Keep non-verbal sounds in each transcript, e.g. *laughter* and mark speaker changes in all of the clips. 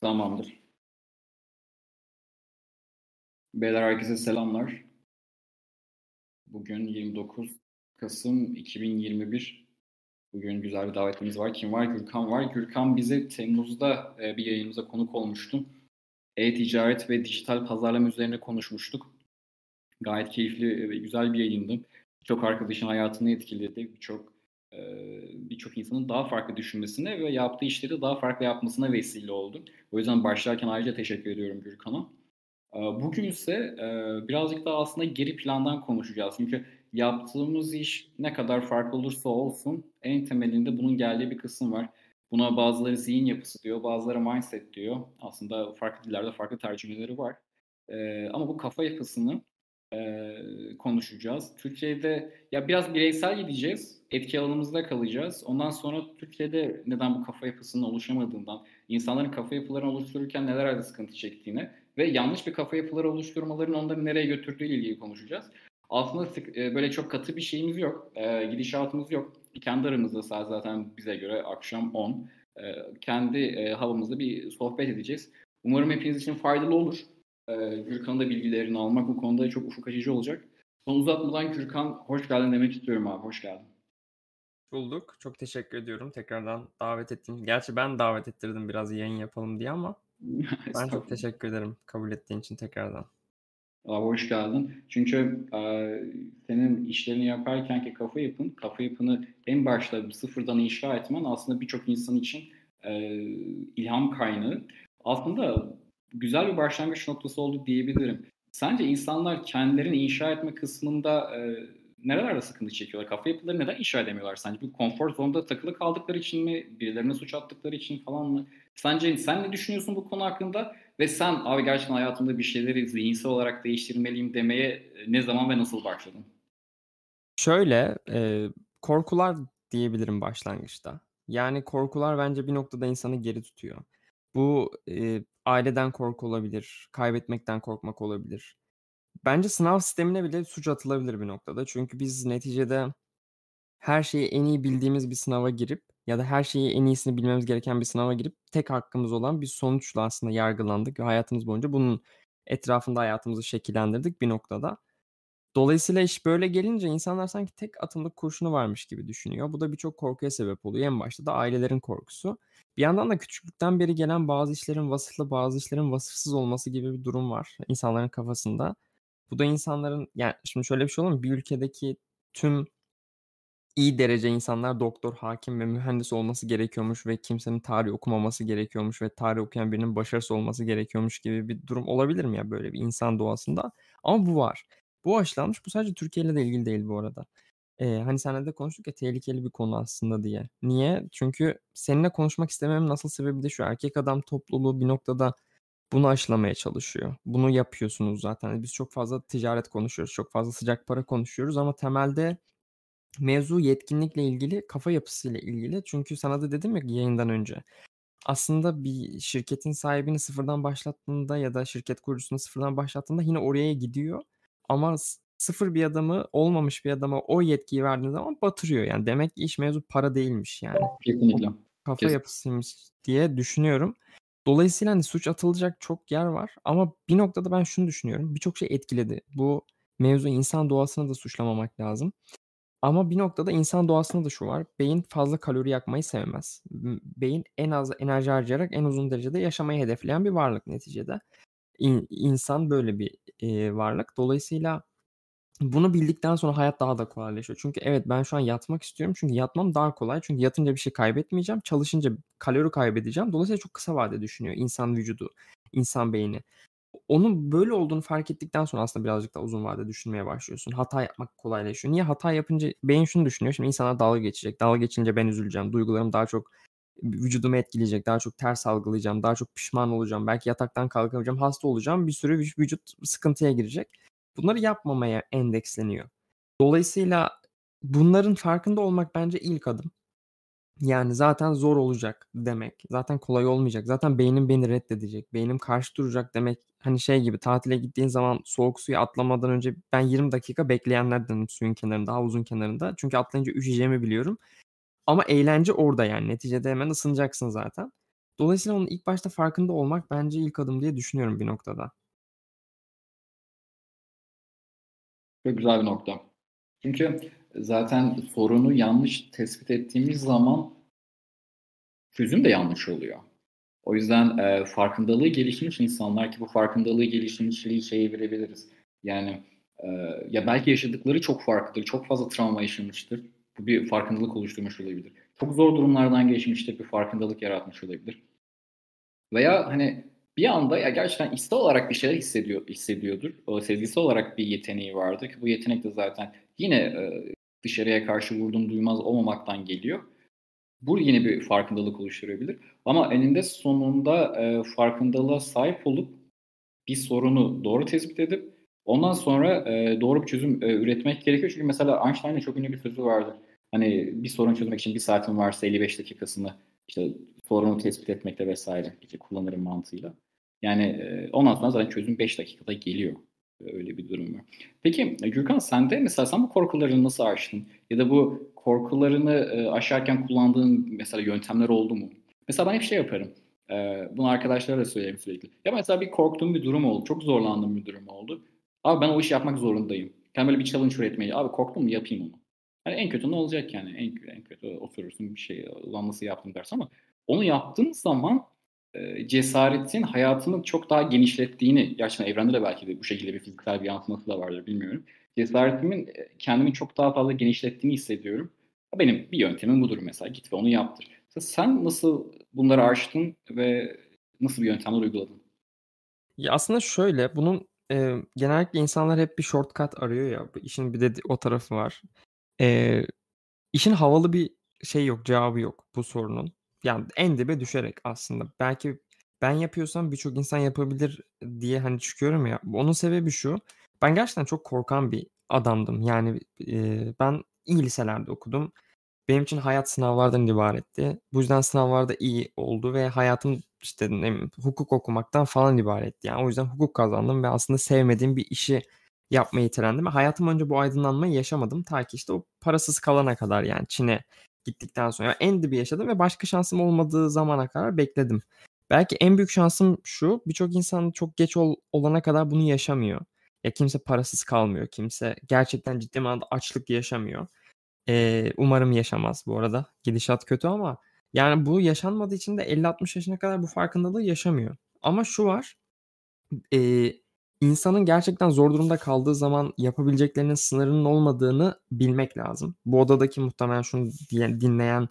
Speaker 1: Tamamdır. Beyler herkese selamlar. Bugün 29 Kasım 2021. Bugün güzel bir davetimiz var. Kim var? Gürkan var. Gürkan bize Temmuz'da e, bir yayınımıza konuk olmuştu. E-ticaret ve dijital pazarlama üzerine konuşmuştuk. Gayet keyifli ve güzel bir yayındı. Çok arkadaşın hayatını etkiledi. Birçok birçok insanın daha farklı düşünmesine ve yaptığı işleri daha farklı yapmasına vesile oldu. O yüzden başlarken ayrıca teşekkür ediyorum Gürkan'a. Bugün ise birazcık daha aslında geri plandan konuşacağız. Çünkü yaptığımız iş ne kadar farklı olursa olsun en temelinde bunun geldiği bir kısım var. Buna bazıları zihin yapısı diyor, bazıları mindset diyor. Aslında farklı dillerde farklı tercümeleri var. ama bu kafa yapısını konuşacağız. Türkiye'de ya biraz bireysel gideceğiz etki alanımızda kalacağız. Ondan sonra Türkiye'de neden bu kafa yapısının oluşamadığından, insanların kafa yapılarını oluştururken nelerde sıkıntı çektiğini ve yanlış bir kafa yapıları oluşturmaların onları nereye götürdüğü ile ilgili konuşacağız. Aslında e, böyle çok katı bir şeyimiz yok, e, gidişatımız yok. Kendi aramızda saat zaten bize göre akşam 10. E, kendi havamızda bir sohbet edeceğiz. Umarım hepiniz için faydalı olur. Gürkan'ın da bilgilerini almak bu konuda çok ufuk açıcı olacak. Son uzatmadan Gürkan hoş geldin demek istiyorum abi. Hoş geldin.
Speaker 2: Bulduk. Çok teşekkür ediyorum tekrardan davet ettiğin. Gerçi ben davet ettirdim biraz yayın yapalım diye ama *laughs* ben çok teşekkür ederim kabul ettiğin için tekrardan.
Speaker 1: Abi hoş geldin. Çünkü e, senin işlerini yaparken ki kafa yapın, kafa yapını en başta sıfırdan inşa etmen aslında birçok insan için e, ilham kaynağı. Aslında güzel bir başlangıç noktası oldu diyebilirim. Sence insanlar kendilerini inşa etme kısmında e, nerelerde sıkıntı çekiyorlar? Kafa yapıları neden inşa edemiyorlar sence? Bu konfor zonda takılı kaldıkları için mi? Birilerine suç attıkları için falan mı? Sence sen ne düşünüyorsun bu konu hakkında? Ve sen abi gerçekten hayatımda bir şeyleri zihinsel olarak değiştirmeliyim demeye e, ne zaman ve nasıl başladın?
Speaker 2: Şöyle e, korkular diyebilirim başlangıçta. Yani korkular bence bir noktada insanı geri tutuyor. Bu e, aileden korku olabilir, kaybetmekten korkmak olabilir. Bence sınav sistemine bile suç atılabilir bir noktada. Çünkü biz neticede her şeyi en iyi bildiğimiz bir sınava girip ya da her şeyi en iyisini bilmemiz gereken bir sınava girip tek hakkımız olan bir sonuçla aslında yargılandık ve hayatımız boyunca bunun etrafında hayatımızı şekillendirdik bir noktada. Dolayısıyla iş böyle gelince insanlar sanki tek atımlık kurşunu varmış gibi düşünüyor. Bu da birçok korkuya sebep oluyor. En başta da ailelerin korkusu. Bir yandan da küçüklükten beri gelen bazı işlerin vasıflı, bazı işlerin vasıfsız olması gibi bir durum var insanların kafasında. Bu da insanların yani şimdi şöyle bir şey olur mu? Bir ülkedeki tüm iyi derece insanlar doktor, hakim ve mühendis olması gerekiyormuş ve kimsenin tarih okumaması gerekiyormuş ve tarih okuyan birinin başarısı olması gerekiyormuş gibi bir durum olabilir mi ya böyle bir insan doğasında? Ama bu var. Bu aşılanmış. Bu sadece Türkiye ile de ilgili değil bu arada. Ee, hani senle de konuştuk ya tehlikeli bir konu aslında diye. Niye? Çünkü seninle konuşmak istememin nasıl sebebi de şu. Erkek adam topluluğu bir noktada bunu aşılamaya çalışıyor. Bunu yapıyorsunuz zaten. Biz çok fazla ticaret konuşuyoruz. Çok fazla sıcak para konuşuyoruz ama temelde mevzu yetkinlikle ilgili, kafa yapısıyla ilgili. Çünkü sana da dedim ya yayından önce. Aslında bir şirketin sahibini sıfırdan başlattığında ya da şirket kurucusunu sıfırdan başlattığında yine oraya gidiyor. Ama sıfır bir adamı, olmamış bir adama o yetkiyi verdiğin zaman batırıyor. Yani demek ki iş mevzu para değilmiş yani.
Speaker 1: Kesinlikle.
Speaker 2: Kafa Kesin. yapısıymış diye düşünüyorum. Dolayısıyla hani suç atılacak çok yer var ama bir noktada ben şunu düşünüyorum. Birçok şey etkiledi. Bu mevzu insan doğasını da suçlamamak lazım. Ama bir noktada insan doğasında da şu var. Beyin fazla kalori yakmayı sevmez. Beyin en az enerji harcayarak en uzun derecede yaşamayı hedefleyen bir varlık neticede. İn, insan böyle bir e, varlık. Dolayısıyla bunu bildikten sonra hayat daha da kolaylaşıyor. Çünkü evet ben şu an yatmak istiyorum. Çünkü yatmam daha kolay. Çünkü yatınca bir şey kaybetmeyeceğim. Çalışınca kalori kaybedeceğim. Dolayısıyla çok kısa vade düşünüyor insan vücudu, insan beyni. Onun böyle olduğunu fark ettikten sonra aslında birazcık daha uzun vade düşünmeye başlıyorsun. Hata yapmak kolaylaşıyor. Niye? Hata yapınca beyin şunu düşünüyor. Şimdi insanlar dalga geçecek. Dalga geçince ben üzüleceğim. Duygularım daha çok vücudumu etkileyecek. Daha çok ters algılayacağım. Daha çok pişman olacağım. Belki yataktan kalkamayacağım. Hasta olacağım. Bir sürü vücut sıkıntıya girecek. Bunları yapmamaya endeksleniyor. Dolayısıyla bunların farkında olmak bence ilk adım. Yani zaten zor olacak demek. Zaten kolay olmayacak. Zaten beynim beni reddedecek. Beynim karşı duracak demek. Hani şey gibi tatile gittiğin zaman soğuk suya atlamadan önce ben 20 dakika bekleyenlerdenim suyun kenarında, havuzun kenarında. Çünkü atlayınca üşüyeceğimi biliyorum. Ama eğlence orada yani. Neticede hemen ısınacaksın zaten. Dolayısıyla onun ilk başta farkında olmak bence ilk adım diye düşünüyorum bir noktada.
Speaker 1: Çok güzel bir nokta. Çünkü zaten sorunu yanlış tespit ettiğimiz zaman çözüm de yanlış oluyor. O yüzden e, farkındalığı gelişmiş insanlar ki bu farkındalığı gelişmişliği şeye verebiliriz. Yani e, ya belki yaşadıkları çok farklıdır, çok fazla travma yaşamıştır. Bir farkındalık oluşturmuş olabilir. Çok zor durumlardan geçmiştir, bir farkındalık yaratmış olabilir. Veya hani bir anda ya gerçekten iste olarak bir şeyler hissediyor hissediyordur. O sezgisi olarak bir yeteneği vardır ki bu yetenek de zaten yine e, dışarıya karşı vurdum duymaz olmamaktan geliyor. Bu yine bir farkındalık oluşturabilir. Ama eninde sonunda e, farkındalığa sahip olup bir sorunu doğru tespit edip ondan sonra e, doğru bir çözüm üretmek gerekiyor. Çünkü mesela Einstein'ın çok ünlü bir sözü vardır. Hani bir sorun çözmek için bir saatin varsa 55 dakikasını işte sorunu tespit etmekte vesaire işte kullanırım mantığıyla. Yani e, ondan sonra zaten çözüm 5 dakikada geliyor. Öyle bir durum var. Peki Gürkan sen de mesela sen bu korkularını nasıl aştın? Ya da bu korkularını e, aşarken kullandığın mesela yöntemler oldu mu? Mesela ben hep şey yaparım. E, bunu arkadaşlara da söyleyeyim sürekli. Ya mesela bir korktuğum bir durum oldu. Çok zorlandığım bir durum oldu. Abi ben o işi yapmak zorundayım. Ben böyle bir challenge üretmeyi. Abi korktum mu yapayım onu. Hani en kötü ne olacak yani? En, en kötü oturursun bir şey ulan nasıl yaptım dersin ama onu yaptığın zaman cesaretin hayatını çok daha genişlettiğini, gerçekten evrende de belki de bu şekilde bir fiziksel bir yansıması da vardır bilmiyorum. Cesaretimin kendimi çok daha fazla genişlettiğini hissediyorum. Benim bir yöntemim budur mesela. Git ve onu yaptır. Sen nasıl bunları aştın ve nasıl bir yöntemler uyguladın?
Speaker 2: Ya aslında şöyle, bunun e, genellikle insanlar hep bir shortcut arıyor ya. İşin bir de o tarafı var. E, işin havalı bir şey yok, cevabı yok bu sorunun. Yani en dibe düşerek aslında. Belki ben yapıyorsam birçok insan yapabilir diye hani çıkıyorum ya. Onun sebebi şu. Ben gerçekten çok korkan bir adamdım. Yani e, ben iyi liselerde okudum. Benim için hayat sınavlardan ibaretti. Bu yüzden sınavlarda iyi oldu ve hayatım işte ne hukuk okumaktan falan ibaretti. Yani o yüzden hukuk kazandım ve aslında sevmediğim bir işi yapmaya itelendim. Hayatım önce bu aydınlanmayı yaşamadım. Ta ki işte o parasız kalana kadar yani Çin'e gittikten sonra. En dibi yaşadım ve başka şansım olmadığı zamana kadar bekledim. Belki en büyük şansım şu. Birçok insan çok geç ol, olana kadar bunu yaşamıyor. Ya kimse parasız kalmıyor. Kimse gerçekten ciddi manada açlık yaşamıyor. Ee, umarım yaşamaz bu arada. Gidişat kötü ama yani bu yaşanmadığı için de 50-60 yaşına kadar bu farkındalığı yaşamıyor. Ama şu var. E, insanın gerçekten zor durumda kaldığı zaman yapabileceklerinin sınırının olmadığını bilmek lazım. Bu odadaki muhtemelen şunu dinleyen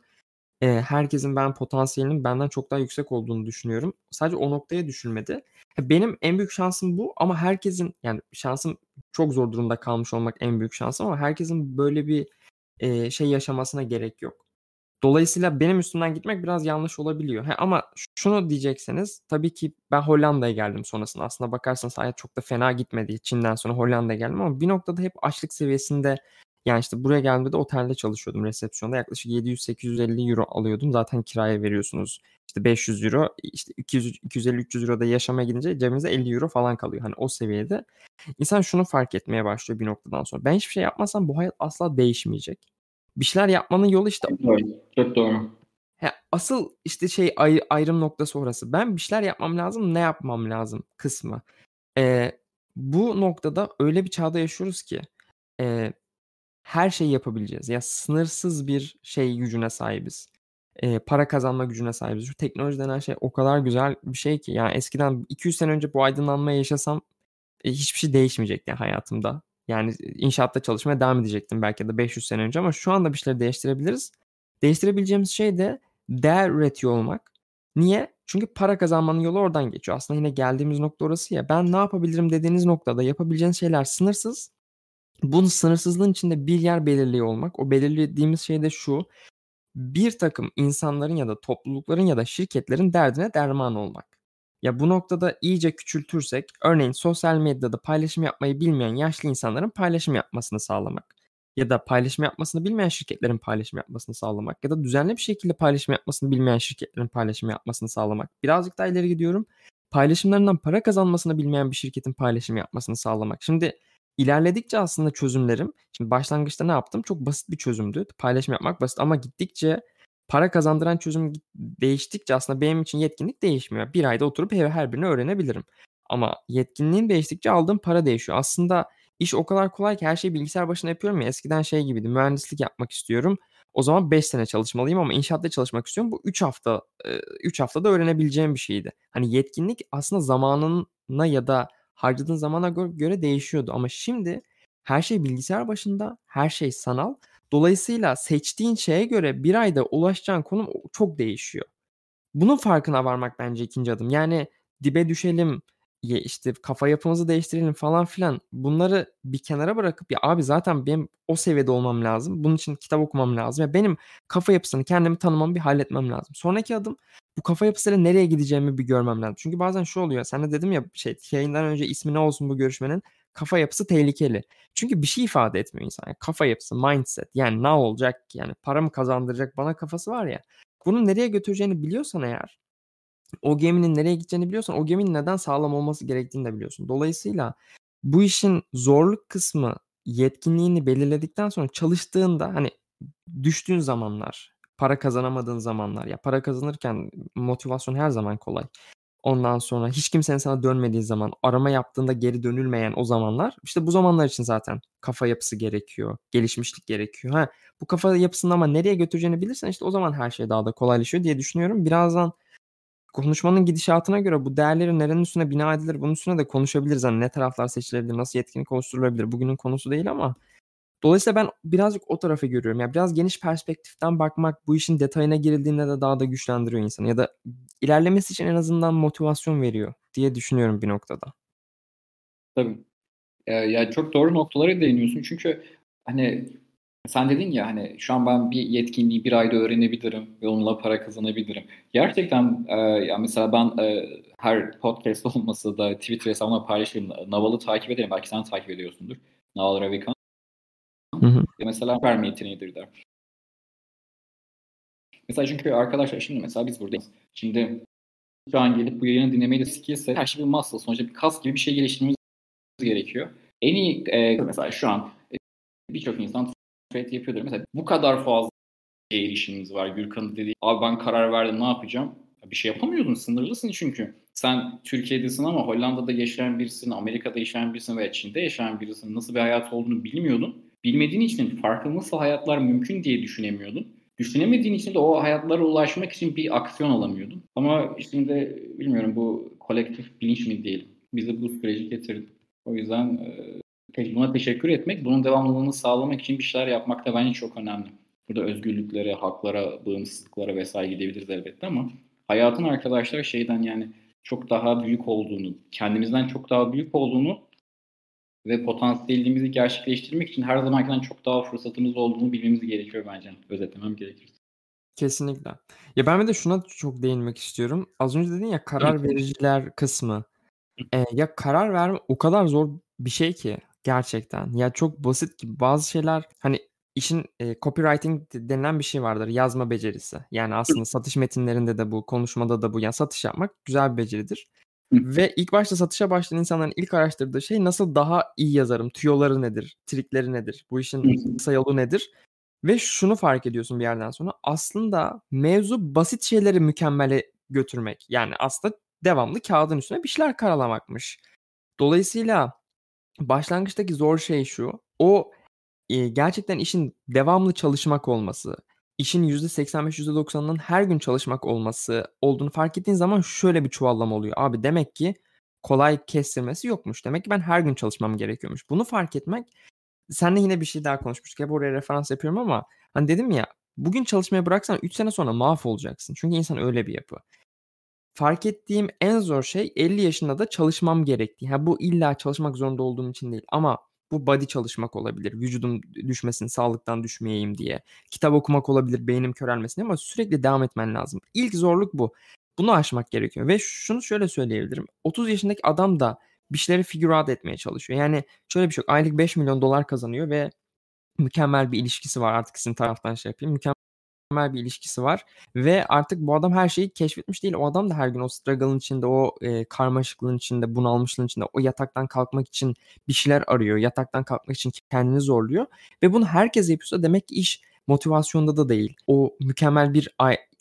Speaker 2: e, herkesin ben potansiyelinin benden çok daha yüksek olduğunu düşünüyorum. Sadece o noktaya düşülmedi. Benim en büyük şansım bu ama herkesin yani şansım çok zor durumda kalmış olmak en büyük şansım ama herkesin böyle bir e, şey yaşamasına gerek yok. Dolayısıyla benim üstümden gitmek biraz yanlış olabiliyor. He, ama şunu diyecekseniz tabii ki ben Hollanda'ya geldim sonrasında. Aslında bakarsanız hayat çok da fena gitmedi. Çin'den sonra Hollanda'ya geldim ama bir noktada hep açlık seviyesinde yani işte buraya geldiğimde de otelde çalışıyordum resepsiyonda. Yaklaşık 700-850 euro alıyordum. Zaten kiraya veriyorsunuz. İşte 500 euro, işte 250-300 euro da yaşamaya gidince cebinize 50 euro falan kalıyor. Hani o seviyede. İnsan şunu fark etmeye başlıyor bir noktadan sonra. Ben hiçbir şey yapmasam bu hayat asla değişmeyecek. Bir şeyler yapmanın yolu işte
Speaker 1: Çok doğru. Çok doğru.
Speaker 2: He, asıl işte şey ay- ayrım noktası orası. Ben bir şeyler yapmam lazım, ne yapmam lazım kısmı. Ee, bu noktada öyle bir çağda yaşıyoruz ki e, her şeyi yapabileceğiz. Ya sınırsız bir şey gücüne sahibiz. E, para kazanma gücüne sahibiz. Şu teknoloji denen şey o kadar güzel bir şey ki. Yani eskiden 200 sene önce bu aydınlanmayı yaşasam e, hiçbir şey değişmeyecekti hayatımda. Yani inşaatta çalışmaya devam edecektim belki de 500 sene önce ama şu anda bir şeyleri değiştirebiliriz. Değiştirebileceğimiz şey de değer üretiyor olmak. Niye? Çünkü para kazanmanın yolu oradan geçiyor. Aslında yine geldiğimiz nokta orası ya. Ben ne yapabilirim dediğiniz noktada yapabileceğiniz şeyler sınırsız. Bunun sınırsızlığın içinde bir yer belirliyor olmak. O belirlediğimiz şey de şu. Bir takım insanların ya da toplulukların ya da şirketlerin derdine derman olmak. Ya bu noktada iyice küçültürsek, örneğin sosyal medyada paylaşım yapmayı bilmeyen yaşlı insanların paylaşım yapmasını sağlamak ya da paylaşım yapmasını bilmeyen şirketlerin paylaşım yapmasını sağlamak ya da düzenli bir şekilde paylaşım yapmasını bilmeyen şirketlerin paylaşım yapmasını sağlamak. Birazcık daha ileri gidiyorum. Paylaşımlarından para kazanmasını bilmeyen bir şirketin paylaşım yapmasını sağlamak. Şimdi ilerledikçe aslında çözümlerim, şimdi başlangıçta ne yaptım? Çok basit bir çözümdü. Paylaşım yapmak basit ama gittikçe para kazandıran çözüm değiştikçe aslında benim için yetkinlik değişmiyor. Bir ayda oturup her birini öğrenebilirim. Ama yetkinliğin değiştikçe aldığım para değişiyor. Aslında iş o kadar kolay ki her şeyi bilgisayar başına yapıyorum ya. Eskiden şey gibiydi. Mühendislik yapmak istiyorum. O zaman 5 sene çalışmalıyım ama inşaatta çalışmak istiyorum. Bu 3 hafta 3 haftada öğrenebileceğim bir şeydi. Hani yetkinlik aslında zamanına ya da harcadığın zamana göre değişiyordu ama şimdi her şey bilgisayar başında, her şey sanal. Dolayısıyla seçtiğin şeye göre bir ayda ulaşacağın konum çok değişiyor. Bunun farkına varmak bence ikinci adım. Yani dibe düşelim, işte kafa yapımızı değiştirelim falan filan. Bunları bir kenara bırakıp ya abi zaten benim o seviyede olmam lazım. Bunun için kitap okumam lazım. Ya benim kafa yapısını kendimi tanımam bir halletmem lazım. Sonraki adım bu kafa yapısıyla nereye gideceğimi bir görmem lazım. Çünkü bazen şu oluyor. Sen de dedim ya şey yayından önce ismi ne olsun bu görüşmenin? Kafa yapısı tehlikeli. Çünkü bir şey ifade etmiyor insan. Yani kafa yapısı, mindset. Yani ne olacak? Yani para mı kazandıracak bana kafası var ya. Bunu nereye götüreceğini biliyorsan eğer o geminin nereye gideceğini biliyorsan o geminin neden sağlam olması gerektiğini de biliyorsun. Dolayısıyla bu işin zorluk kısmı yetkinliğini belirledikten sonra çalıştığında hani düştüğün zamanlar, para kazanamadığın zamanlar ya para kazanırken motivasyon her zaman kolay. Ondan sonra hiç kimsenin sana dönmediği zaman, arama yaptığında geri dönülmeyen o zamanlar, işte bu zamanlar için zaten kafa yapısı gerekiyor, gelişmişlik gerekiyor. Ha, bu kafa yapısını ama nereye götüreceğini bilirsen işte o zaman her şey daha da kolaylaşıyor diye düşünüyorum. Birazdan konuşmanın gidişatına göre bu değerleri nerenin üstüne bina edilir bunun üstüne de konuşabiliriz. Hani ne taraflar seçilebilir, nasıl yetkinlik oluşturulabilir bugünün konusu değil ama dolayısıyla ben birazcık o tarafı görüyorum. Yani biraz geniş perspektiften bakmak bu işin detayına girildiğinde de daha da güçlendiriyor insanı ya da ilerlemesi için en azından motivasyon veriyor diye düşünüyorum bir noktada.
Speaker 1: Tabii. Ee, ya çok doğru noktalara değiniyorsun çünkü hani sen dedin ya hani şu an ben bir yetkinliği bir ayda öğrenebilirim ve onunla para kazanabilirim. Gerçekten e, ya mesela ben e, her podcast *laughs* olmasa da Twitter hesabına paylaşırım. Naval'ı takip ederim. Belki sen takip ediyorsundur. Naval Ravikant. Hı hı. Mesela süper yeteneğidir der. Mesela çünkü arkadaşlar şimdi mesela biz buradayız. Şimdi şu an gelip bu yayını dinlemeyi de skillse her şey bir muscle. Sonuçta bir kas gibi bir şey geliştirmemiz gerekiyor. En iyi e, mesela şu an e, birçok insan trade yapıyordur. Mesela bu kadar fazla erişimimiz var. Gürkan'ın dediği abi ben karar verdim ne yapacağım? Bir şey yapamıyordun sınırlısın çünkü. Sen Türkiye'desin ama Hollanda'da yaşayan birisin, Amerika'da yaşayan birisin veya Çin'de yaşayan birisin. Nasıl bir hayat olduğunu bilmiyordun. Bilmediğin için farklı nasıl hayatlar mümkün diye düşünemiyordun. Düşünemediğin için de o hayatlara ulaşmak için bir aksiyon alamıyordun. Ama şimdi bilmiyorum bu kolektif bilinç mi diyelim. Bizi bu süreci getirdi. O yüzden buna teşekkür etmek, bunun devamlılığını sağlamak için bir şeyler yapmak da bence çok önemli. Burada özgürlüklere, haklara, bağımsızlıklara vesaire gidebiliriz elbette ama hayatın arkadaşlar şeyden yani çok daha büyük olduğunu, kendimizden çok daha büyük olduğunu ve potansiyelimizi gerçekleştirmek için her zamankinden çok daha fırsatımız olduğunu bilmemiz gerekiyor bence. Özetlemem gerekirse.
Speaker 2: Kesinlikle. Ya ben de şuna çok değinmek istiyorum. Az önce dedin ya karar vericiler kısmı. Eee, ya karar verme o kadar zor bir şey ki. Gerçekten. Ya çok basit ki bazı şeyler hani işin, eee, copywriting denilen bir şey vardır. Yazma becerisi. Yani aslında satış metinlerinde de bu, konuşmada da bu. Yani satış yapmak güzel bir beceridir. Ve ilk başta satışa başlayan insanların ilk araştırdığı şey nasıl daha iyi yazarım? Tüyoları nedir? Trikleri nedir? Bu işin kısa yolu nedir? Ve şunu fark ediyorsun bir yerden sonra. Aslında mevzu basit şeyleri mükemmele götürmek. Yani aslında devamlı kağıdın üstüne bir şeyler karalamakmış. Dolayısıyla başlangıçtaki zor şey şu. O, eee, gerçekten işin devamlı çalışmak olması, işin %85 %90'ının her gün çalışmak olması olduğunu fark ettiğin zaman şöyle bir çuvallama oluyor. Abi demek ki kolay kestirmesi yokmuş. Demek ki ben her gün çalışmam gerekiyormuş. Bunu fark etmek seninle yine bir şey daha konuşmuştuk. Hep oraya referans yapıyorum ama hani dedim ya bugün çalışmaya bıraksan 3 sene sonra mahvolacaksın. Çünkü insan öyle bir yapı fark ettiğim en zor şey 50 yaşında da çalışmam gerektiği. Ha, bu illa çalışmak zorunda olduğum için değil ama bu body çalışmak olabilir. Vücudum düşmesin, sağlıktan düşmeyeyim diye. Kitap okumak olabilir, beynim körelmesin ama sürekli devam etmen lazım. İlk zorluk bu. Bunu aşmak gerekiyor ve şunu şöyle söyleyebilirim. 30 yaşındaki adam da bir şeyleri figure out etmeye çalışıyor. Yani şöyle bir şey yok. Aylık 5 milyon dolar kazanıyor ve mükemmel bir ilişkisi var. Artık sizin taraftan şey yapayım. Mükemmel bir ilişkisi var ve artık bu adam her şeyi keşfetmiş değil. O adam da her gün o struggle'ın içinde, o e, karmaşıklığın içinde, bunalmışlığın içinde, o yataktan kalkmak için bir şeyler arıyor. Yataktan kalkmak için kendini zorluyor ve bunu herkes yapıyorsa demek ki iş motivasyonda da değil. O mükemmel bir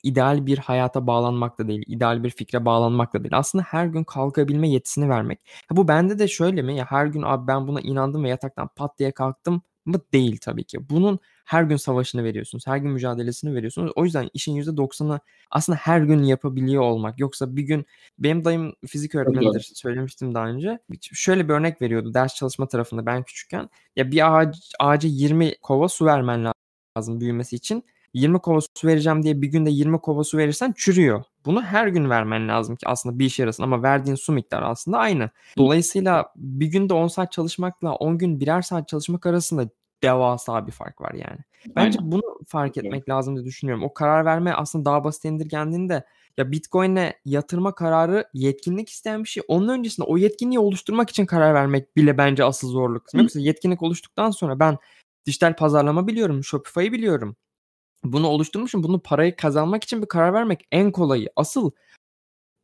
Speaker 2: ideal bir hayata bağlanmak da değil, ideal bir fikre bağlanmak da değil. Aslında her gün kalkabilme yetisini vermek. Ha, bu bende de şöyle mi? Ya her gün abi ben buna inandım ve yataktan pat diye kalktım mı? Değil tabii ki. Bunun her gün savaşını veriyorsunuz. Her gün mücadelesini veriyorsunuz. O yüzden işin %90'ı aslında her gün yapabiliyor olmak. Yoksa bir gün benim dayım fizik öğretmenidir. Söylemiştim daha önce. Şöyle bir örnek veriyordu ders çalışma tarafında ben küçükken. Ya bir ağaç, ağaca 20 kova su vermen lazım büyümesi için. 20 kova su vereceğim diye bir günde 20 kova su verirsen çürüyor. Bunu her gün vermen lazım ki aslında bir işe yarasın ama verdiğin su miktarı aslında aynı. Dolayısıyla bir günde 10 saat çalışmakla 10 gün birer saat çalışmak arasında devasa bir fark var yani. Bence Aynen. bunu fark etmek evet. lazım diye düşünüyorum. O karar verme aslında daha basit indirgendiğinde ya Bitcoin'e yatırma kararı yetkinlik isteyen bir şey. Onun öncesinde o yetkinliği oluşturmak için karar vermek bile bence asıl zorluk. Yoksa yetkinlik oluştuktan sonra ben dijital pazarlama biliyorum, Shopify'ı biliyorum bunu oluşturmuşum. Bunu parayı kazanmak için bir karar vermek en kolayı. Asıl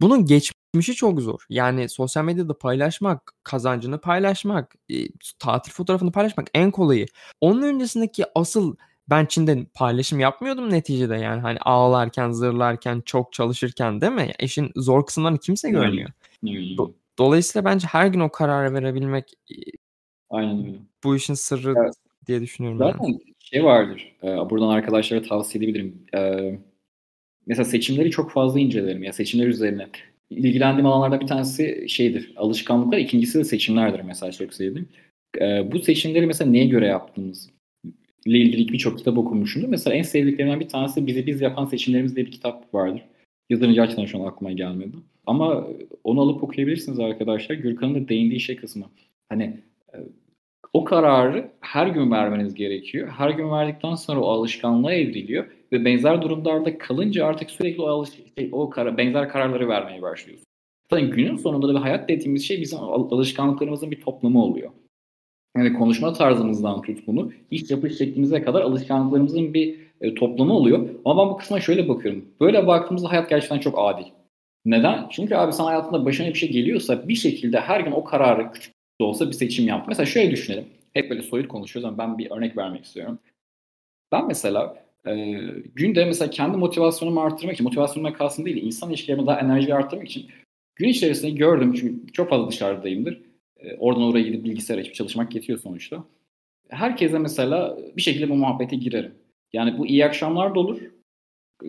Speaker 2: bunun geçmişi çok zor. Yani sosyal medyada paylaşmak, kazancını paylaşmak, e, tatil fotoğrafını paylaşmak en kolayı. Onun öncesindeki asıl ben Çin'de paylaşım yapmıyordum neticede yani hani ağlarken, zırlarken, çok çalışırken değil mi? İşin zor kısımlarını kimse görmüyor. Do- Dolayısıyla bence her gün o kararı verebilmek
Speaker 1: Aynen öyle.
Speaker 2: bu işin sırrı evet. diye düşünüyorum.
Speaker 1: Zaten yani şey vardır. E, buradan arkadaşlara tavsiye edebilirim. E, mesela seçimleri çok fazla incelerim. Ya seçimler üzerine. İlgilendiğim alanlardan bir tanesi şeydir. Alışkanlıklar. ikincisi de seçimlerdir mesela çok sevdiğim. E, bu seçimleri mesela neye göre yaptığınız ile ilgili birçok kitap okumuşumdur. Mesela en sevdiklerimden bir tanesi Bizi Biz Yapan Seçimlerimiz diye bir kitap vardır. Yazarın gerçekten şu an aklıma gelmedi. Ama onu alıp okuyabilirsiniz arkadaşlar. Gürkan'ın da değindiği şey kısmı. Hani o kararı her gün vermeniz gerekiyor. Her gün verdikten sonra o alışkanlığa evriliyor ve benzer durumlarda kalınca artık sürekli o alış şey, o kara, benzer kararları vermeye başlıyorsunuz. Zaten günün sonunda da bir hayat dediğimiz şey bizim alışkanlıklarımızın bir toplamı oluyor. Yani konuşma tarzımızdan tut bunu, iş yapış şeklimize kadar alışkanlıklarımızın bir e, toplamı oluyor. Ama ben bu kısma şöyle bakıyorum. Böyle baktığımızda hayat gerçekten çok adil. Neden? Çünkü abi sana hayatında başına bir şey geliyorsa bir şekilde her gün o kararı küçük da olsa bir seçim yaptı. Mesela şöyle düşünelim. Hep böyle soyut konuşuyoruz ama ben bir örnek vermek istiyorum. Ben mesela e, günde mesela kendi motivasyonumu arttırmak için, motivasyonuma kalsın değil, insan ilişkilerimi daha enerji arttırmak için gün içerisinde gördüm çünkü çok fazla dışarıdayımdır. E, oradan oraya gidip bilgisayar açıp çalışmak yetiyor sonuçta. Herkese mesela bir şekilde bu muhabbete girerim. Yani bu iyi akşamlar da olur,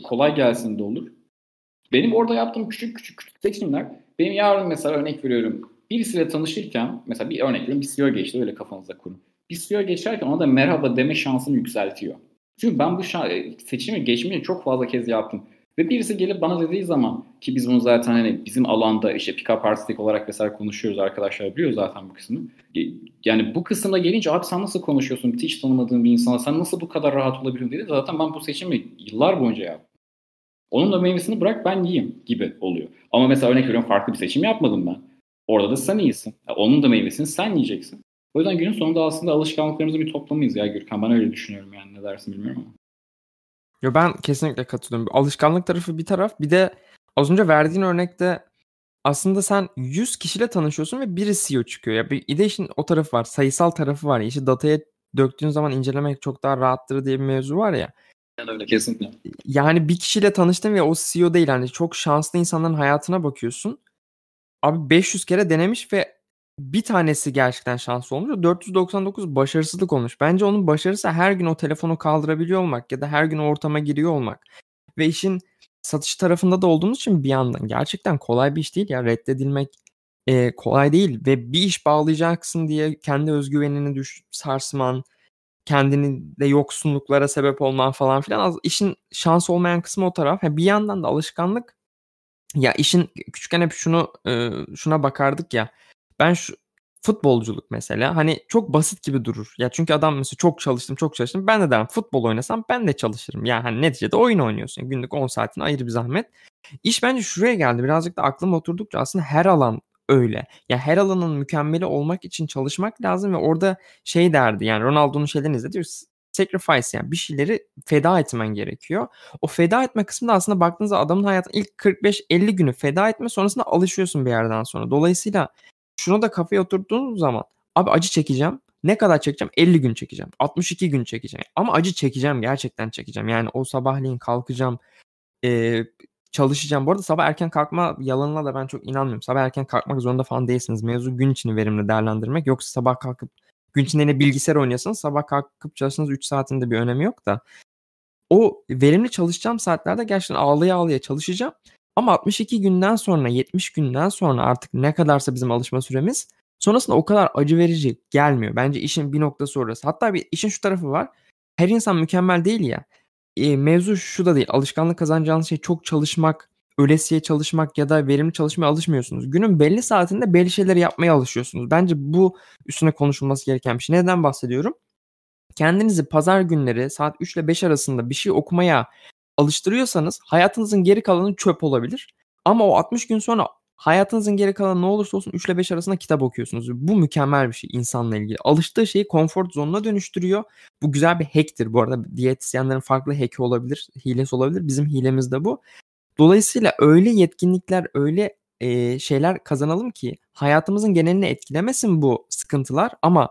Speaker 1: kolay gelsin de olur. Benim orada yaptığım küçük küçük küçük seçimler, benim yarın mesela örnek veriyorum birisiyle tanışırken mesela bir örnek veriyorum bir CEO geçti öyle kafanızda kurun. Bir CEO geçerken ona da merhaba deme şansını yükseltiyor. Çünkü ben bu seçimi geçmeyi çok fazla kez yaptım. Ve birisi gelip bana dediği zaman ki biz bunu zaten hani bizim alanda işte pick-up artistik olarak vesaire konuşuyoruz arkadaşlar biliyor zaten bu kısmını. Yani bu kısımda gelince abi sen nasıl konuşuyorsun hiç tanımadığın bir insana sen nasıl bu kadar rahat olabiliyorsun dedi. Zaten ben bu seçimi yıllar boyunca yaptım. Onun da meyvesini bırak ben yiyeyim gibi oluyor. Ama mesela örnek veriyorum farklı bir seçim yapmadım ben. Orada da sen iyisin. Onun da meyvesini sen yiyeceksin. O yüzden günün sonunda aslında alışkanlıklarımızın bir toplamıyız ya Gürkan. Ben öyle düşünüyorum yani ne dersin bilmiyorum ama.
Speaker 2: Yo ben kesinlikle katılıyorum. Alışkanlık tarafı bir taraf. Bir de az önce verdiğin örnekte aslında sen 100 kişiyle tanışıyorsun ve biri CEO çıkıyor. Ya bir de işin o tarafı var. Sayısal tarafı var. İşi dataya döktüğün zaman incelemek çok daha rahattır diye bir mevzu var ya.
Speaker 1: Yani öyle kesinlikle.
Speaker 2: Yani bir kişiyle tanıştın ve o CEO değil. Yani çok şanslı insanların hayatına bakıyorsun. Abi 500 kere denemiş ve bir tanesi gerçekten şanslı olmuş. 499 başarısızlık olmuş. Bence onun başarısı her gün o telefonu kaldırabiliyor olmak ya da her gün ortama giriyor olmak. Ve işin satış tarafında da olduğunuz için bir yandan gerçekten kolay bir iş değil ya reddedilmek e, kolay değil ve bir iş bağlayacaksın diye kendi özgüvenini düş sarsman, kendini de yoksunluklara sebep olman falan filan işin şans olmayan kısmı o taraf. Ha, bir yandan da alışkanlık ya işin küçükken hep şunu e, şuna bakardık ya. Ben şu futbolculuk mesela hani çok basit gibi durur. Ya çünkü adam mesela çok çalıştım çok çalıştım. Ben de derim futbol oynasam ben de çalışırım. Yani hani neticede oyun oynuyorsun. Yani günlük 10 saatini ayrı bir zahmet. İş bence şuraya geldi. Birazcık da aklım oturdukça aslında her alan öyle. Ya her alanın mükemmeli olmak için çalışmak lazım ve orada şey derdi yani Ronaldo'nun şeylerini izlediyoruz. sacrifice yani bir şeyleri feda etmen gerekiyor. O feda etme kısmında aslında baktığınızda adamın hayatının ilk 45-50 günü feda etme sonrasında alışıyorsun bir yerden sonra. Dolayısıyla şunu da kafaya oturttuğunuz zaman abi acı çekeceğim. Ne kadar çekeceğim? 50 gün çekeceğim. 62 gün çekeceğim. Ama acı çekeceğim. Gerçekten çekeceğim. Yani o sabahleyin kalkacağım. Ee, çalışacağım. Bu arada sabah erken kalkma yalanına da ben çok inanmıyorum. Sabah erken kalkmak zorunda falan değilsiniz. Mevzu gün içini verimli değerlendirmek. Yoksa sabah kalkıp gün içinde yine bilgisayar oynuyorsanız sabah kalkıp çalışsanız 3 saatinde bir önemi yok da. O verimli çalışacağım saatlerde gerçekten ağlaya ağlaya çalışacağım. Ama 62 günden sonra 70 günden sonra artık ne kadarsa bizim alışma süremiz sonrasında o kadar acı verici gelmiyor. Bence işin bir noktası orası. Hatta bir işin şu tarafı var. Her insan mükemmel değil ya. E, mevzu şu da değil. Alışkanlık kazanacağınız şey çok çalışmak, ölesiye çalışmak ya da verimli çalışmaya alışmıyorsunuz. Günün belli saatinde belli şeyleri yapmaya alışıyorsunuz. Bence bu üstüne konuşulması gereken bir şey. Neden bahsediyorum? Kendinizi pazar günleri saat 3 ile 5 arasında bir şey okumaya alıştırıyorsanız hayatınızın geri kalanı çöp olabilir. Ama o 60 gün sonra hayatınızın geri kalanı ne olursa olsun 3 ile 5 arasında kitap okuyorsunuz. Bu mükemmel bir şey insanla ilgili. Alıştığı şeyi konfor zonuna dönüştürüyor. Bu güzel bir hacktir bu arada. Diyetisyenlerin farklı hack'i olabilir, hilesi olabilir. Bizim hilemiz de bu. Dolayısıyla öyle yetkinlikler, öyle e, şeyler kazanalım ki hayatımızın genelini etkilemesin bu sıkıntılar ama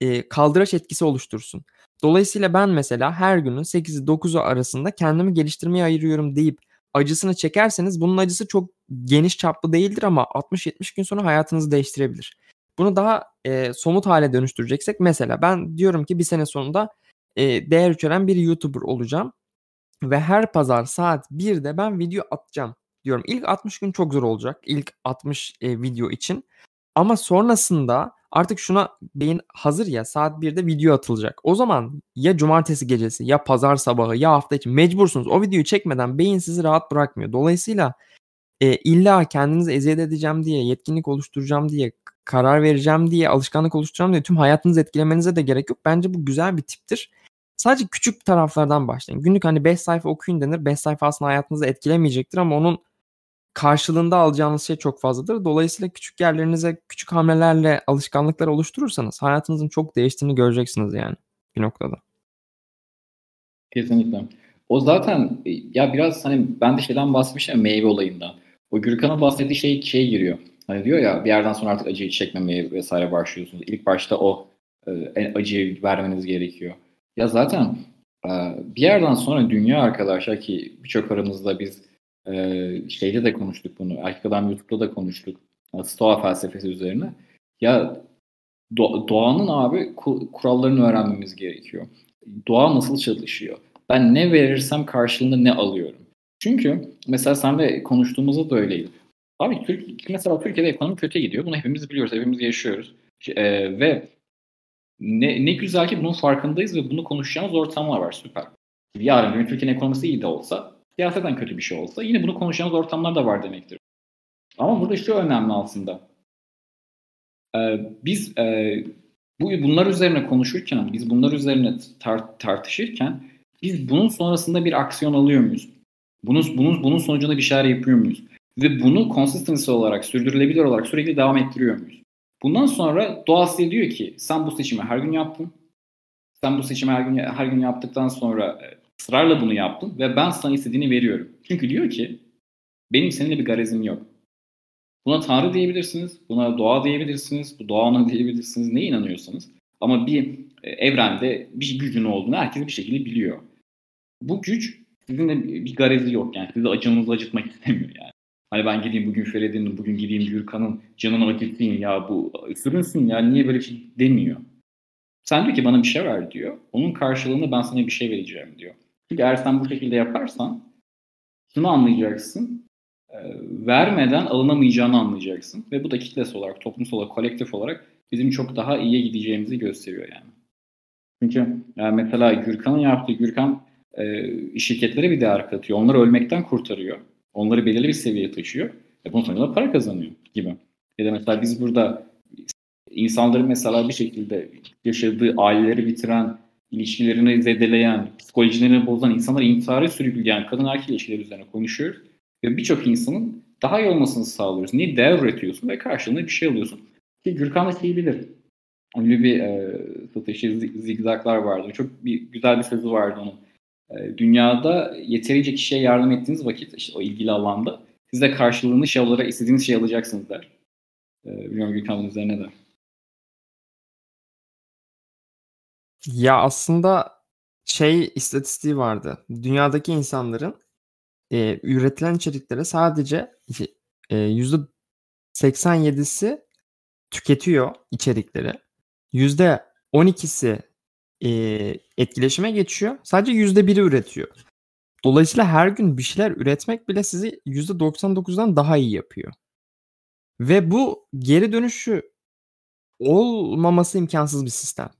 Speaker 2: e, kaldıraç etkisi oluştursun. Dolayısıyla ben mesela her günün 8'i 9'u arasında kendimi geliştirmeye ayırıyorum deyip acısını çekerseniz bunun acısı çok geniş çaplı değildir ama 60-70 gün sonra hayatınızı değiştirebilir. Bunu daha e, somut hale dönüştüreceksek mesela ben diyorum ki bir sene sonunda e, değer içeren bir YouTuber olacağım ve her pazar saat 1'de ben video atacağım diyorum. İlk 60 gün çok zor olacak. İlk 60 e, video için. Ama sonrasında artık şuna beyin hazır ya saat 1'de video atılacak. O zaman ya cumartesi gecesi ya pazar sabahı ya hafta içi mecbursunuz. O videoyu çekmeden beyin sizi rahat bırakmıyor. Dolayısıyla e, illa kendinizi eziyet edeceğim diye, yetkinlik oluşturacağım diye, karar vereceğim diye, alışkanlık oluşturacağım diye tüm hayatınızı etkilemenize de gerek yok. Bence bu güzel bir tiptir. Sadece küçük taraflardan başlayın. Günlük hani 5 sayfa okuyun denir. 5 sayfa aslında hayatınızı etkilemeyecektir ama onun karşılığında alacağınız şey çok fazladır. Dolayısıyla küçük yerlerinize küçük hamlelerle alışkanlıklar oluşturursanız hayatınızın çok değiştiğini göreceksiniz yani bir noktada.
Speaker 1: Kesinlikle. O zaten ya biraz hani ben de şeyden bahsetmiştim meyve olayından. O Gürkan'ın bahsettiği şey şey giriyor. Hani diyor ya bir yerden sonra artık acıyı çekmemeye vesaire başlıyorsunuz. İlk başta o e, acıyı vermeniz gerekiyor. Ya zaten e, bir yerden sonra dünya arkadaşlar ki birçok aramızda biz e, şeyde de konuştuk bunu. Erkek Adam YouTube'da da konuştuk. Stoa felsefesi üzerine. Ya doğanın abi kurallarını öğrenmemiz gerekiyor. Doğa nasıl çalışıyor? Ben ne verirsem karşılığında ne alıyorum? Çünkü mesela sen de konuştuğumuzda da öyleydi. Abi Türk, mesela Türkiye'de ekonomi kötü gidiyor. Bunu hepimiz biliyoruz, hepimiz yaşıyoruz. E, ve ne, ne güzel ki bunun farkındayız ve bunu konuşacağımız ortamlar var. Süper. Yarın gün Türkiye'nin ekonomisi iyi de olsa, siyaseten kötü bir şey olsa yine bunu konuşacağımız ortamlar da var demektir. Ama burada şu önemli aslında. Ee, biz e, bu bunlar üzerine konuşurken, biz bunlar üzerine tar- tartışırken biz bunun sonrasında bir aksiyon alıyor muyuz? Bunun, bunun, bunun sonucunda bir şeyler yapıyor muyuz? Ve bunu consistency olarak, sürdürülebilir olarak sürekli devam ettiriyor muyuz? Bundan sonra doğası diyor ki sen bu seçimi her gün yaptın. Sen bu seçimi her gün her gün yaptıktan sonra ısrarla bunu yaptın ve ben sana istediğini veriyorum. Çünkü diyor ki benim seninle bir garezim yok. Buna Tanrı diyebilirsiniz, buna doğa diyebilirsiniz, bu doğanın *laughs* diyebilirsiniz, neye inanıyorsanız. Ama bir e, evrende bir gücün olduğunu herkes bir şekilde biliyor. Bu güç sizinle bir garezi yok yani. Sizi acınızı acıtmak *laughs* istemiyor yani. Hani ben gideyim bugün Ferid'in, bugün gideyim Gürkan'ın canını acıtayım ya bu sürünsün ya niye böyle şey demiyor. Sen diyor ki bana bir şey ver diyor. Onun karşılığında ben sana bir şey vereceğim diyor. Çünkü eğer sen bu şekilde yaparsan şunu anlayacaksın. E, vermeden alınamayacağını anlayacaksın. Ve bu da kitlesi olarak, toplumsal olarak, kolektif olarak bizim çok daha iyiye gideceğimizi gösteriyor yani. Çünkü yani mesela Gürkan'ın yaptığı, Gürkan e, şirketlere bir değer katıyor. Onları ölmekten kurtarıyor. Onları belirli bir seviyeye taşıyor. Ve bunun sonunda para kazanıyor gibi. Ya da mesela biz burada insanların mesela bir şekilde yaşadığı aileleri bitiren, ilişkilerini zedeleyen, psikolojilerini bozan, insanları intihara sürükleyen kadın erkek ilişkileri üzerine konuşuyoruz. Ve birçok insanın daha iyi olmasını sağlıyoruz. Niye? Değer üretiyorsun ve karşılığında bir şey alıyorsun. Ki Gürkan da şeyi bilir. ünlü bir e, satışı zigzaglar vardı. Çok bir güzel bir sözü vardı onun. E, dünyada yeterince kişiye yardım ettiğiniz vakit işte o ilgili alanda siz de karşılığını şey olarak istediğiniz şey alacaksınız der. E, bilmiyorum bunun üzerine de.
Speaker 2: Ya aslında şey istatistiği vardı. Dünyadaki insanların e, üretilen içeriklere sadece e, yüzde 87'si tüketiyor içerikleri. Yüzde 12'si e, etkileşime geçiyor. Sadece yüzde biri üretiyor. Dolayısıyla her gün bir şeyler üretmek bile sizi yüzde 99'dan daha iyi yapıyor. Ve bu geri dönüşü olmaması imkansız bir sistem.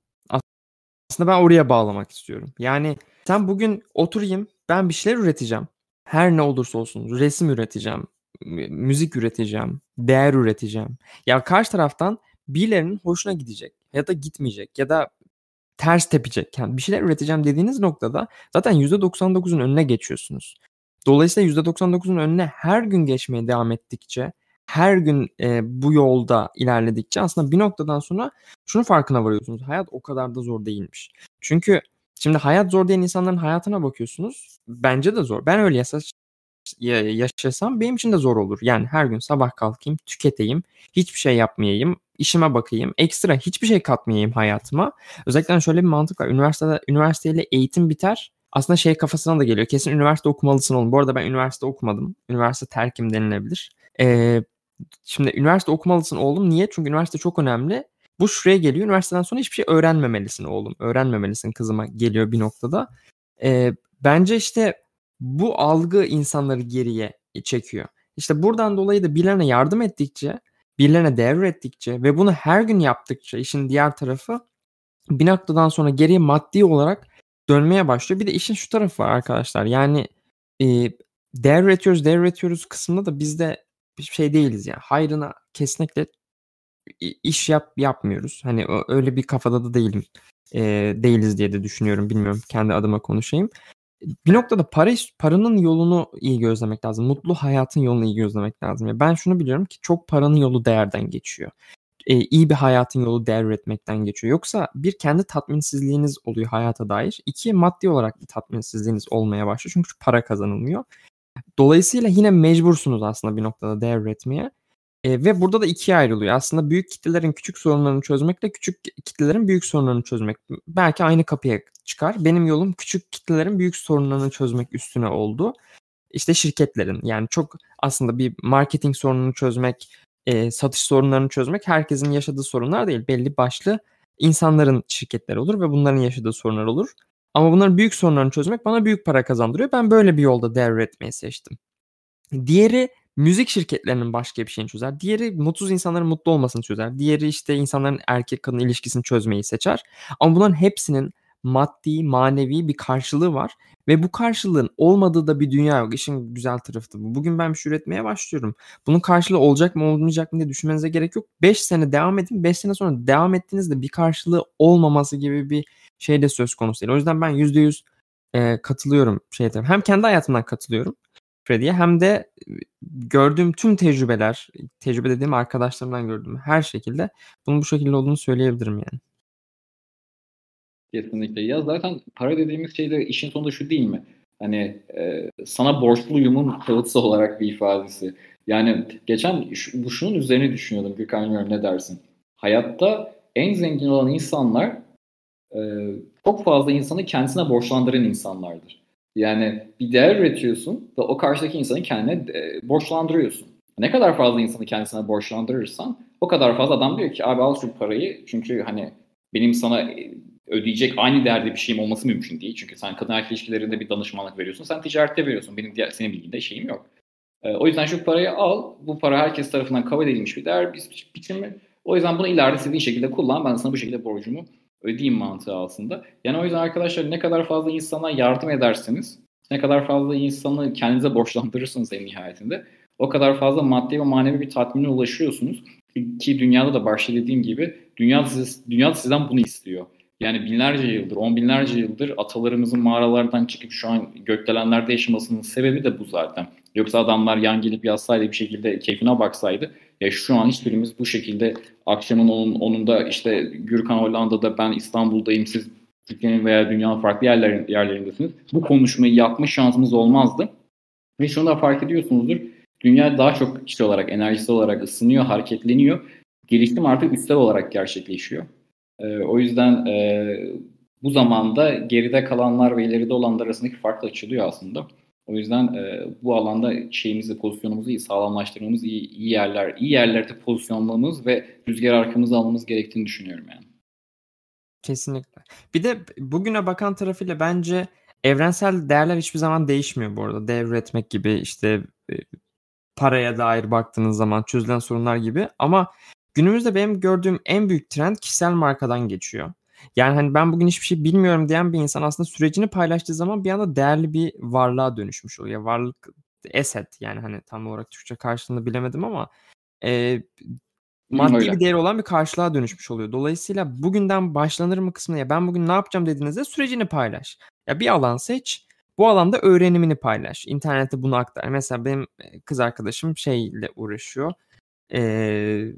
Speaker 2: Aslında ben oraya bağlamak istiyorum. Yani sen bugün oturayım ben bir şeyler üreteceğim. Her ne olursa olsun resim üreteceğim, müzik üreteceğim, değer üreteceğim. Ya karşı taraftan birilerinin hoşuna gidecek ya da gitmeyecek ya da ters tepecek. Yani bir şeyler üreteceğim dediğiniz noktada zaten %99'un önüne geçiyorsunuz. Dolayısıyla %99'un önüne her gün geçmeye devam ettikçe her gün e, bu yolda ilerledikçe aslında bir noktadan sonra şunu farkına varıyorsunuz. Hayat o kadar da zor değilmiş. Çünkü şimdi hayat zor diyen insanların hayatına bakıyorsunuz. Bence de zor. Ben öyle yasaç yaşasam benim için de zor olur. Yani her gün sabah kalkayım, tüketeyim, hiçbir şey yapmayayım, işime bakayım, ekstra hiçbir şey katmayayım hayatıma. Özellikle şöyle bir mantık var. Üniversitede üniversiteyle eğitim biter. Aslında şey kafasına da geliyor. Kesin üniversite okumalısın oğlum. Bu arada ben üniversite okumadım. Üniversite terkim denilebilir. Ee, şimdi üniversite okumalısın oğlum. Niye? Çünkü üniversite çok önemli. Bu şuraya geliyor. Üniversiteden sonra hiçbir şey öğrenmemelisin oğlum. Öğrenmemelisin kızıma geliyor bir noktada. Ee, bence işte bu algı insanları geriye çekiyor. İşte buradan dolayı da birilerine yardım ettikçe, birilerine değer ettikçe ve bunu her gün yaptıkça işin diğer tarafı bir noktadan sonra geriye maddi olarak dönmeye başlıyor. Bir de işin şu tarafı var arkadaşlar. Yani e, değer üretiyoruz, değer üretiyoruz kısmında da biz de bir şey değiliz yani. Hayrına kesinlikle iş yap yapmıyoruz. Hani öyle bir kafada da değilim. E, değiliz diye de düşünüyorum. Bilmiyorum kendi adıma konuşayım. Bir noktada para paranın yolunu iyi gözlemek lazım. Mutlu hayatın yolunu iyi gözlemek lazım. Ya ben şunu biliyorum ki çok paranın yolu değerden geçiyor. E, iyi bir hayatın yolu değer üretmekten geçiyor. Yoksa bir kendi tatminsizliğiniz oluyor hayata dair. İki maddi olarak bir tatminsizliğiniz olmaya başlıyor. Çünkü para kazanılmıyor. Dolayısıyla yine mecbursunuz aslında bir noktada değer üretmeye. E, ve burada da ikiye ayrılıyor. Aslında büyük kitlelerin küçük sorunlarını çözmekle küçük kitlelerin büyük sorunlarını çözmek. Belki aynı kapıya çıkar. Benim yolum küçük kitlelerin büyük sorunlarını çözmek üstüne oldu. İşte şirketlerin yani çok aslında bir marketing sorununu çözmek, e, satış sorunlarını çözmek herkesin yaşadığı sorunlar değil. Belli başlı insanların şirketleri olur ve bunların yaşadığı sorunlar olur. Ama bunların büyük sorunlarını çözmek bana büyük para kazandırıyor. Ben böyle bir yolda değer üretmeyi seçtim. Diğeri müzik şirketlerinin başka bir şeyini çözer. Diğeri mutsuz insanların mutlu olmasını çözer. Diğeri işte insanların erkek kadın ilişkisini çözmeyi seçer. Ama bunların hepsinin maddi, manevi bir karşılığı var. Ve bu karşılığın olmadığı da bir dünya yok. İşin güzel tarafı bu. Bugün ben bir şey üretmeye başlıyorum. Bunun karşılığı olacak mı olmayacak mı diye düşünmenize gerek yok. 5 sene devam edin. 5 sene sonra devam ettiğinizde bir karşılığı olmaması gibi bir şey de söz konusu değil. O yüzden ben %100 e, katılıyorum şeyde. Hem kendi hayatımdan katılıyorum Freddy'ye hem de gördüğüm tüm tecrübeler, tecrübe dediğim arkadaşlarımdan gördüğüm her şekilde bunun bu şekilde olduğunu söyleyebilirim yani.
Speaker 1: Kesinlikle. Ya zaten para dediğimiz şey de işin sonunda şu değil mi? Hani e, sana borçluyumun kağıtsı olarak bir ifadesi. Yani geçen şu, bu şunun üzerine düşünüyordum Gökhan ne dersin? Hayatta en zengin olan insanlar e, çok fazla insanı kendisine borçlandıran insanlardır. Yani bir değer üretiyorsun ve o karşıdaki insanı kendine e, borçlandırıyorsun. Ne kadar fazla insanı kendisine borçlandırırsan o kadar fazla adam diyor ki abi al şu parayı çünkü hani benim sana e, ödeyecek aynı değerde bir şeyim olması mümkün değil. Çünkü sen kadın erkek ilişkilerinde bir danışmanlık veriyorsun. Sen ticarette veriyorsun. Benim diğer, senin bildiğinde şeyim yok. E, o yüzden şu parayı al. Bu para herkes tarafından kabul edilmiş bir değer biçimi. O yüzden bunu ileride istediğin şekilde kullan. Ben sana bu şekilde borcumu ödeyeyim mantığı aslında. Yani o yüzden arkadaşlar ne kadar fazla insana yardım ederseniz, ne kadar fazla insanı kendinize borçlandırırsınız en nihayetinde o kadar fazla maddi ve manevi bir tatmine ulaşıyorsunuz. Ki dünyada da başta dediğim gibi dünya, siz, dünya sizden bunu istiyor. Yani binlerce yıldır, on binlerce yıldır atalarımızın mağaralardan çıkıp şu an gökdelenlerde yaşamasının sebebi de bu zaten. Yoksa adamlar yan gelip yazsaydı bir şekilde keyfine baksaydı ya şu an hiçbirimiz bu şekilde akşamın onun, onun da işte Gürkan Hollanda'da ben İstanbul'dayım siz Türkiye'nin veya dünyanın farklı yerlerin, yerlerindesiniz. Bu konuşmayı yapma şansımız olmazdı. Ve şunu da fark ediyorsunuzdur. Dünya daha çok kişi olarak, enerjisi olarak ısınıyor, hareketleniyor. Gelişim artık üstel olarak gerçekleşiyor. Ee, o yüzden e, bu zamanda geride kalanlar ve ileride olanlar arasındaki fark açılıyor aslında. O yüzden e, bu alanda şeyimizi, pozisyonumuzu iyi sağlamlaştırmamız, iyi, iyi yerler, iyi yerlerde pozisyonlamamız ve rüzgar arkamızı almamız gerektiğini düşünüyorum yani.
Speaker 2: Kesinlikle. Bir de bugüne bakan tarafıyla bence evrensel değerler hiçbir zaman değişmiyor bu arada. Değer gibi işte e, paraya dair baktığınız zaman çözülen sorunlar gibi ama günümüzde benim gördüğüm en büyük trend kişisel markadan geçiyor. Yani hani ben bugün hiçbir şey bilmiyorum diyen bir insan aslında sürecini paylaştığı zaman bir anda değerli bir varlığa dönüşmüş oluyor. Varlık asset yani hani tam olarak Türkçe karşılığını bilemedim ama e, maddi Öyle. bir değeri olan bir karşılığa dönüşmüş oluyor. Dolayısıyla bugünden başlanır mı kısmına ya ben bugün ne yapacağım dediğinizde sürecini paylaş. Ya bir alan seç. Bu alanda öğrenimini paylaş. İnternette bunu aktar. Mesela benim kız arkadaşım şeyle uğraşıyor. Ee,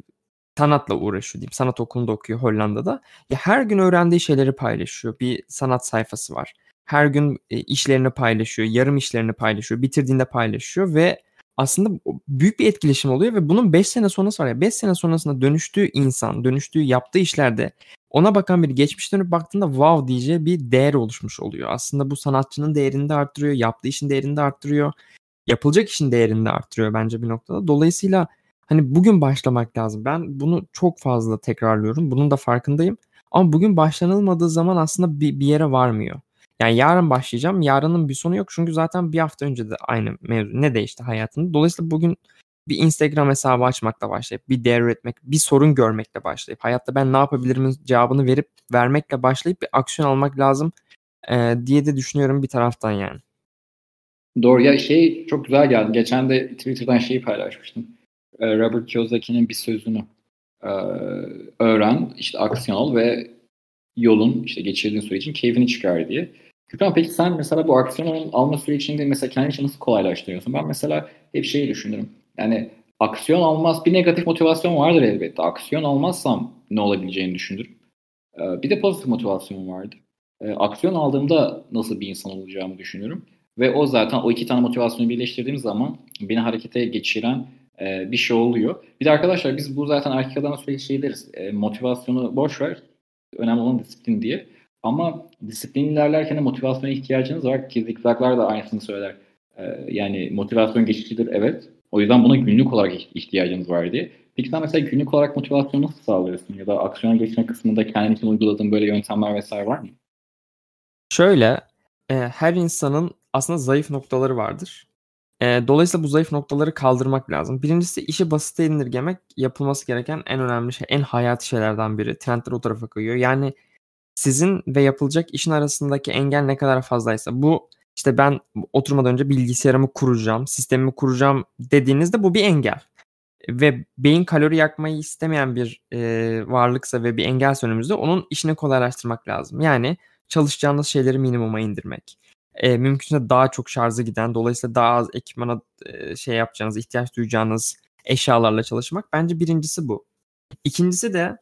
Speaker 2: sanatla uğraşıyor diyeyim. Sanat okulunda okuyor Hollanda'da. Ya her gün öğrendiği şeyleri paylaşıyor. Bir sanat sayfası var. Her gün e, işlerini paylaşıyor, yarım işlerini paylaşıyor, bitirdiğinde paylaşıyor ve aslında büyük bir etkileşim oluyor ve bunun 5 sene sonrası var ya 5 sene sonrasında dönüştüğü insan, dönüştüğü yaptığı işlerde ona bakan biri geçmiş dönüp baktığında wow diyeceği bir değer oluşmuş oluyor. Aslında bu sanatçının değerini de arttırıyor, yaptığı işin değerini de arttırıyor. Yapılacak işin değerini de arttırıyor bence bir noktada. Dolayısıyla hani bugün başlamak lazım. Ben bunu çok fazla tekrarlıyorum. Bunun da farkındayım. Ama bugün başlanılmadığı zaman aslında bir, bir yere varmıyor. Yani yarın başlayacağım. Yarının bir sonu yok. Çünkü zaten bir hafta önce de aynı mevzu. Ne değişti hayatında? Dolayısıyla bugün bir Instagram hesabı açmakla başlayıp bir değer üretmek, bir sorun görmekle başlayıp hayatta ben ne yapabilirim cevabını verip vermekle başlayıp bir aksiyon almak lazım e, diye de düşünüyorum bir taraftan yani.
Speaker 1: Doğru ya şey çok güzel geldi. Geçen de Twitter'dan şeyi paylaşmıştım. E, Robert Kiyosaki'nin bir sözünü e, öğren, işte aksiyon ol ve yolun işte geçirdiğin sürecin keyfini çıkar diye. Gürkan peki sen mesela bu aksiyon alma sürecinde mesela kendi için nasıl kolaylaştırıyorsun? Ben mesela hep şeyi düşünürüm. Yani aksiyon almaz bir negatif motivasyon vardır elbette. Aksiyon almazsam ne olabileceğini düşünürüm. Ee, bir de pozitif motivasyon vardı. Ee, aksiyon aldığımda nasıl bir insan olacağımı düşünürüm. Ve o zaten o iki tane motivasyonu birleştirdiğim zaman beni harekete geçiren e, bir şey oluyor. Bir de arkadaşlar biz bu zaten erkek adamla sürekli şey deriz. E, motivasyonu boş ver. Önemli olan disiplin diye. Ama disiplin ilerlerken de motivasyona ihtiyacınız var ki zikzaklar da aynısını söyler. Ee, yani motivasyon geçicidir evet. O yüzden buna günlük olarak ihtiyacınız var diye. Peki sen mesela günlük olarak motivasyonu nasıl sağlıyorsun? Ya da aksiyona geçme kısmında kendin için uyguladığın böyle yöntemler vesaire var mı?
Speaker 2: Şöyle, e, her insanın aslında zayıf noktaları vardır. E, dolayısıyla bu zayıf noktaları kaldırmak lazım. Birincisi işi basite indirgemek yapılması gereken en önemli şey, en hayati şeylerden biri. Trendler o tarafa kayıyor. Yani sizin ve yapılacak işin arasındaki engel ne kadar fazlaysa bu işte ben oturmadan önce bilgisayarımı kuracağım, sistemimi kuracağım dediğinizde bu bir engel. Ve beyin kalori yakmayı istemeyen bir e, varlıksa ve bir engel önümüzde onun işini kolaylaştırmak lazım. Yani çalışacağınız şeyleri minimuma indirmek. E, mümkünse daha çok şarjı giden, dolayısıyla daha az ekipmana e, şey yapacağınız, ihtiyaç duyacağınız eşyalarla çalışmak. Bence birincisi bu. İkincisi de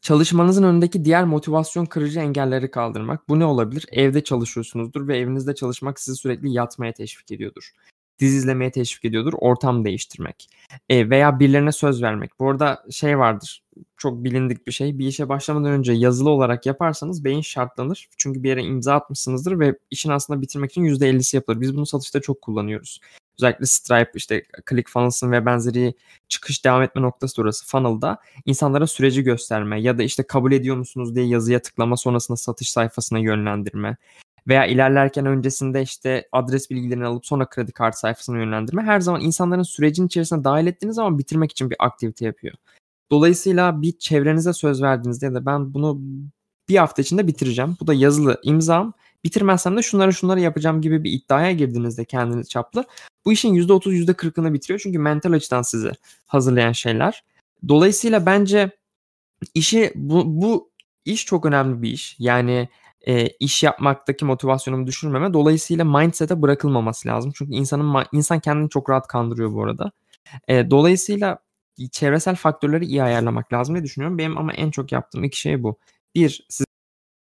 Speaker 2: Çalışmanızın önündeki diğer motivasyon kırıcı engelleri kaldırmak. Bu ne olabilir? Evde çalışıyorsunuzdur ve evinizde çalışmak sizi sürekli yatmaya teşvik ediyordur. Dizi izlemeye teşvik ediyordur. Ortam değiştirmek. E, veya birilerine söz vermek. Bu arada şey vardır. Çok bilindik bir şey. Bir işe başlamadan önce yazılı olarak yaparsanız beyin şartlanır. Çünkü bir yere imza atmışsınızdır ve işin aslında bitirmek için %50'si yapılır. Biz bunu satışta çok kullanıyoruz. Özellikle Stripe, işte ClickFunnels'ın ve benzeri çıkış devam etme noktası orası funnel'da insanlara süreci gösterme ya da işte kabul ediyor musunuz diye yazıya tıklama sonrasında satış sayfasına yönlendirme veya ilerlerken öncesinde işte adres bilgilerini alıp sonra kredi kartı sayfasına yönlendirme her zaman insanların sürecin içerisine dahil ettiğiniz zaman bitirmek için bir aktivite yapıyor. Dolayısıyla bir çevrenize söz verdiğinizde ya da ben bunu bir hafta içinde bitireceğim. Bu da yazılı imzam. Bitirmezsem de şunları şunları yapacağım gibi bir iddiaya girdiğinizde kendiniz çaplı bu işin %30 %40'ını bitiriyor. Çünkü mental açıdan sizi hazırlayan şeyler. Dolayısıyla bence işi bu, bu iş çok önemli bir iş. Yani e, iş yapmaktaki motivasyonumu düşürmeme. Dolayısıyla mindset'e bırakılmaması lazım. Çünkü insanın insan kendini çok rahat kandırıyor bu arada. E, dolayısıyla çevresel faktörleri iyi ayarlamak lazım diye düşünüyorum. Benim ama en çok yaptığım iki şey bu. Bir,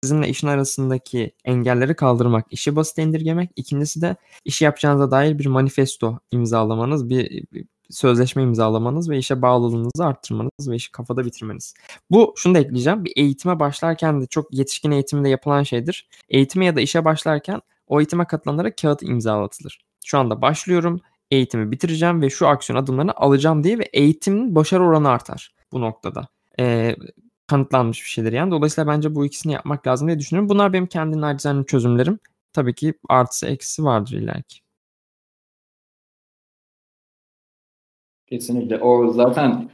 Speaker 2: sizinle işin arasındaki engelleri kaldırmak, işi basit indirgemek. İkincisi de işi yapacağınıza dair bir manifesto imzalamanız, bir, bir sözleşme imzalamanız ve işe bağlılığınızı arttırmanız ve işi kafada bitirmeniz. Bu şunu da ekleyeceğim. Bir eğitime başlarken de çok yetişkin eğitiminde yapılan şeydir. Eğitime ya da işe başlarken o eğitime katılanlara kağıt imzalatılır. Şu anda başlıyorum, eğitimi bitireceğim ve şu aksiyon adımlarını alacağım diye ve eğitimin başarı oranı artar bu noktada. Ee, kanıtlanmış bir şeydir yani. Dolayısıyla bence bu ikisini yapmak lazım diye düşünüyorum. Bunlar benim kendi nacizane çözümlerim. Tabii ki artısı eksisi vardır illaki.
Speaker 1: Kesinlikle. O zaten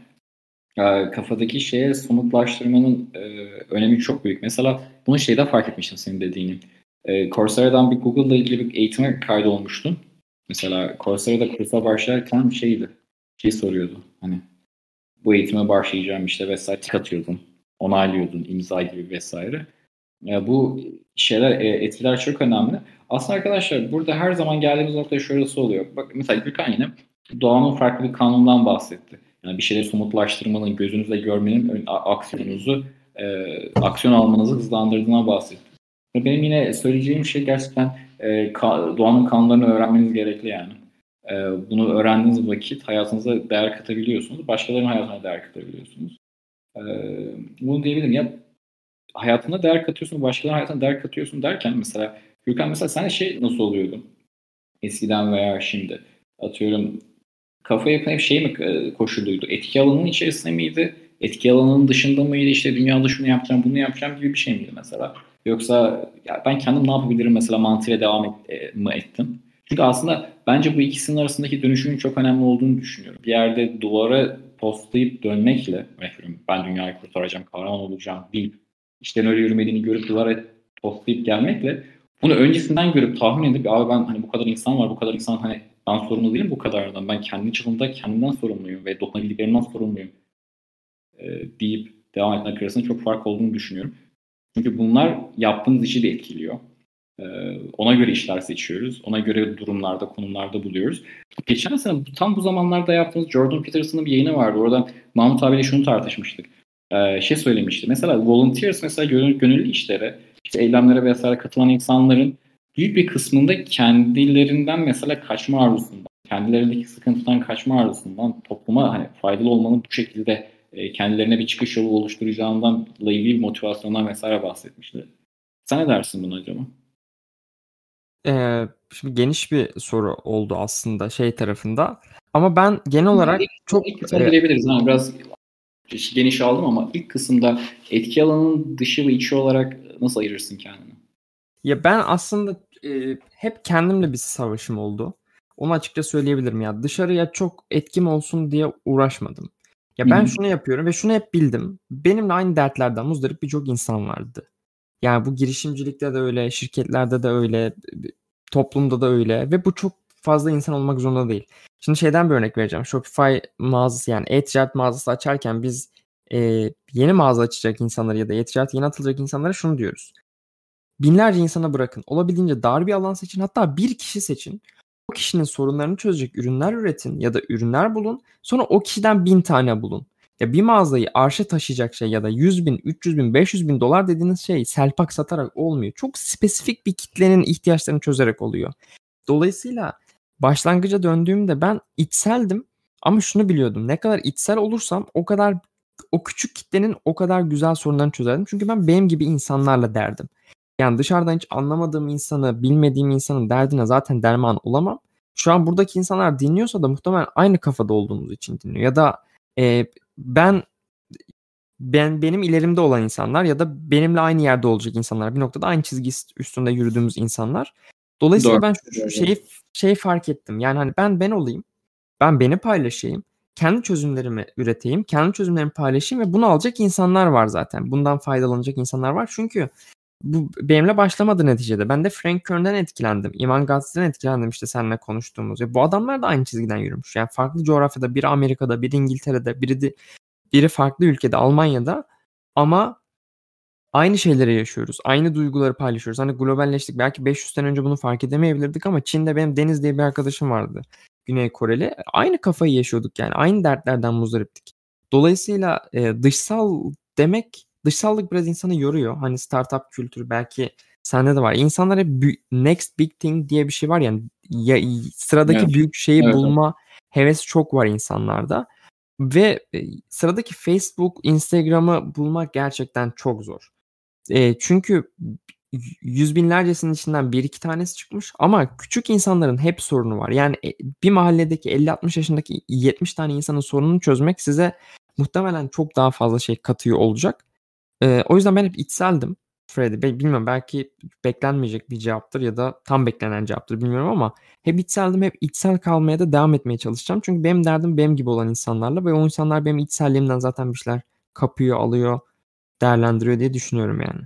Speaker 1: e, kafadaki şeye somutlaştırmanın e, önemi çok büyük. Mesela bunu şeyde fark etmiştim senin dediğini. E, Coursera'dan bir Google'la ilgili bir eğitime kaydolmuştum. Mesela Coursera'da kursa başlarken şeydi. Şey soruyordu. Hani bu eğitime başlayacağım işte vesaire tik atıyordun. Onaylıyordun imza gibi vesaire. Ya bu şeyler e, etkiler çok önemli. Aslında arkadaşlar burada her zaman geldiğimiz nokta şurası oluyor. Bak mesela Gürkan yine doğanın farklı bir kanundan bahsetti. Yani bir şeyleri somutlaştırmanın, gözünüzle görmenin aksiyonunuzu, e, aksiyon almanızı hızlandırdığına bahsetti. Benim yine söyleyeceğim şey gerçekten e, ka, doğanın kanunlarını öğrenmeniz gerekli yani. E, bunu öğrendiğiniz vakit hayatınıza değer katabiliyorsunuz. Başkalarının hayatına değer katabiliyorsunuz. E, bunu diyebilirim. Ya hayatına değer katıyorsun, başkalarının hayatına değer katıyorsun derken mesela Gürkan mesela sen şey nasıl oluyordu? Eskiden veya şimdi atıyorum kafa yapın hep şey mi e, koşuluydu? Etki alanının içerisinde miydi? Etki alanının dışında mıydı? İşte dünyada şunu yapacağım, bunu yapacağım gibi bir şey miydi mesela? Yoksa ya ben kendim ne yapabilirim mesela mantığıyla devam et, e, mı ettim? Çünkü aslında bence bu ikisinin arasındaki dönüşümün çok önemli olduğunu düşünüyorum. Bir yerde duvara postlayıp dönmekle, ben dünyayı kurtaracağım, kahraman olacağım deyip işlerin öyle yürümediğini görüp duvara postlayıp gelmekle bunu öncesinden görüp tahmin edip abi ben hani bu kadar insan var, bu kadar insan hani ben sorumlu değilim bu kadardan. Ben kendi çapımda kendimden sorumluyum ve dokunabildiklerimden sorumluyum e, deyip devam etmek arasında çok fark olduğunu düşünüyorum. Çünkü bunlar yaptığımız işi de etkiliyor. E, ona göre işler seçiyoruz. Ona göre durumlarda, konumlarda buluyoruz. Geçen sene tam bu zamanlarda yaptığımız Jordan Peterson'ın bir yayını vardı. Orada Mahmut abiyle şunu tartışmıştık. E, şey söylemişti. Mesela volunteers mesela gönüllü, gönüllü işlere, işte eylemlere vesaire katılan insanların büyük bir kısmında kendilerinden mesela kaçma arzusundan, kendilerindeki sıkıntıdan kaçma arzusundan, topluma hani faydalı olmanın bu şekilde e, kendilerine bir çıkış yolu oluşturacağından ilgili bir motivasyondan vesaire bahsetmişti. Sen ne dersin buna acaba?
Speaker 2: Ee, şimdi geniş bir soru oldu aslında şey tarafında. Ama ben genel olarak ilk, çok...
Speaker 1: İlk kısmına e, girebiliriz. Yani biraz geniş aldım ama ilk kısımda etki alanının dışı ve içi olarak nasıl ayırırsın kendini?
Speaker 2: Ya ben aslında e, hep kendimle bir savaşım oldu. Onu açıkça söyleyebilirim ya. Dışarıya çok etkim olsun diye uğraşmadım. Ya ben Hı-hı. şunu yapıyorum ve şunu hep bildim. Benimle aynı dertlerden muzdarip birçok insan vardı. Yani bu girişimcilikte de öyle, şirketlerde de öyle, toplumda da öyle ve bu çok fazla insan olmak zorunda değil. Şimdi şeyden bir örnek vereceğim. Shopify mağazası yani e-ticaret mağazası açarken biz e, yeni mağaza açacak insanları ya da e-ticaret yeni atılacak insanlara şunu diyoruz. Binlerce insana bırakın. Olabildiğince dar bir alan seçin. Hatta bir kişi seçin. O kişinin sorunlarını çözecek ürünler üretin ya da ürünler bulun. Sonra o kişiden bin tane bulun. Ya bir mağazayı arşa taşıyacak şey ya da 100 bin, 300 bin, 500 bin dolar dediğiniz şey selpak satarak olmuyor. Çok spesifik bir kitlenin ihtiyaçlarını çözerek oluyor. Dolayısıyla başlangıca döndüğümde ben içseldim ama şunu biliyordum. Ne kadar içsel olursam o kadar o küçük kitlenin o kadar güzel sorunlarını çözerdim. Çünkü ben benim gibi insanlarla derdim. Yani dışarıdan hiç anlamadığım insanı, bilmediğim insanın derdine zaten derman olamam. Şu an buradaki insanlar dinliyorsa da muhtemelen aynı kafada olduğumuz için dinliyor. Ya da e, ben ben benim ilerimde olan insanlar ya da benimle aynı yerde olacak insanlar. Bir noktada aynı çizgi üstünde yürüdüğümüz insanlar. Dolayısıyla Doğru. ben şu şeyi şeyi fark ettim. Yani hani ben ben olayım. Ben beni paylaşayım. Kendi çözümlerimi üreteyim. Kendi çözümlerimi paylaşayım ve bunu alacak insanlar var zaten. Bundan faydalanacak insanlar var. Çünkü bu benimle başlamadı neticede. Ben de Frank Kern'den etkilendim. Iman Gazze'den etkilendim işte seninle konuştuğumuz. Ya bu adamlar da aynı çizgiden yürümüş. Yani farklı coğrafyada, biri Amerika'da, biri İngiltere'de, biri de, biri farklı ülkede, Almanya'da ama aynı şeyleri yaşıyoruz. Aynı duyguları paylaşıyoruz. Hani globalleştik. Belki 500 sene önce bunu fark edemeyebilirdik ama Çin'de benim Deniz diye bir arkadaşım vardı. Güney Koreli. Aynı kafayı yaşıyorduk yani. Aynı dertlerden muzdariptik. Dolayısıyla e, dışsal demek dışsallık biraz insanı yoruyor. Hani startup kültürü belki sende de var. İnsanlar hep next big thing diye bir şey var yani ya, sıradaki evet. büyük şeyi evet. bulma hevesi çok var insanlarda. Ve e, sıradaki Facebook, Instagram'ı bulmak gerçekten çok zor. E, çünkü yüz binlercesinin içinden bir iki tanesi çıkmış ama küçük insanların hep sorunu var. Yani e, bir mahalledeki 50-60 yaşındaki 70 tane insanın sorununu çözmek size muhtemelen çok daha fazla şey katıyor olacak. E, o yüzden ben hep içseldim. Freddy. Be bilmiyorum belki beklenmeyecek bir cevaptır ya da tam beklenen cevaptır bilmiyorum ama hep içseldim hep içsel kalmaya da devam etmeye çalışacağım. Çünkü benim derdim benim gibi olan insanlarla ve o insanlar benim içselliğimden zaten bir şeyler kapıyor, alıyor, değerlendiriyor diye düşünüyorum yani.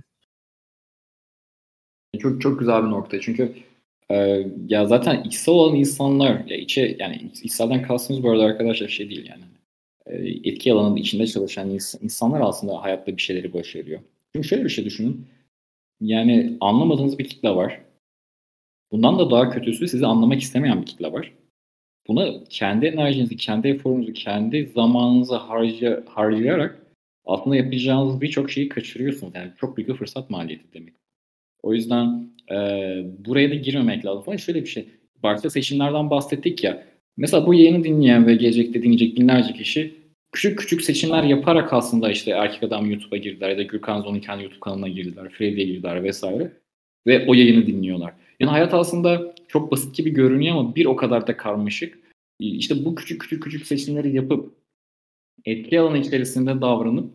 Speaker 1: Çok çok güzel bir nokta. Çünkü e, ya zaten içsel olan insanlar ya içe yani içselden kastımız bu arada arkadaşlar şey değil yani. E, etki alanının içinde çalışan insanlar aslında hayatta bir şeyleri başarıyor. Çünkü şöyle bir şey düşünün. Yani anlamadığınız bir kitle var. Bundan da daha kötüsü sizi anlamak istemeyen bir kitle var. Buna kendi enerjinizi, kendi eforunuzu, kendi zamanınızı harcay harcayarak aslında yapacağınız birçok şeyi kaçırıyorsunuz. Yani çok büyük bir fırsat maliyeti demek. O yüzden e, buraya da girmemek lazım. Ama şöyle bir şey. Başta seçimlerden bahsettik ya. Mesela bu yayını dinleyen ve gelecekte dinleyecek binlerce kişi küçük küçük seçimler yaparak aslında işte erkek adam YouTube'a girdiler ya da Gürkan Zon'un kendi YouTube kanalına girdiler, Freddy'ye girdiler vesaire. Ve o yayını dinliyorlar. Yani hayat aslında çok basit gibi görünüyor ama bir o kadar da karmaşık. İşte bu küçük küçük küçük seçimleri yapıp etki alanı içerisinde davranıp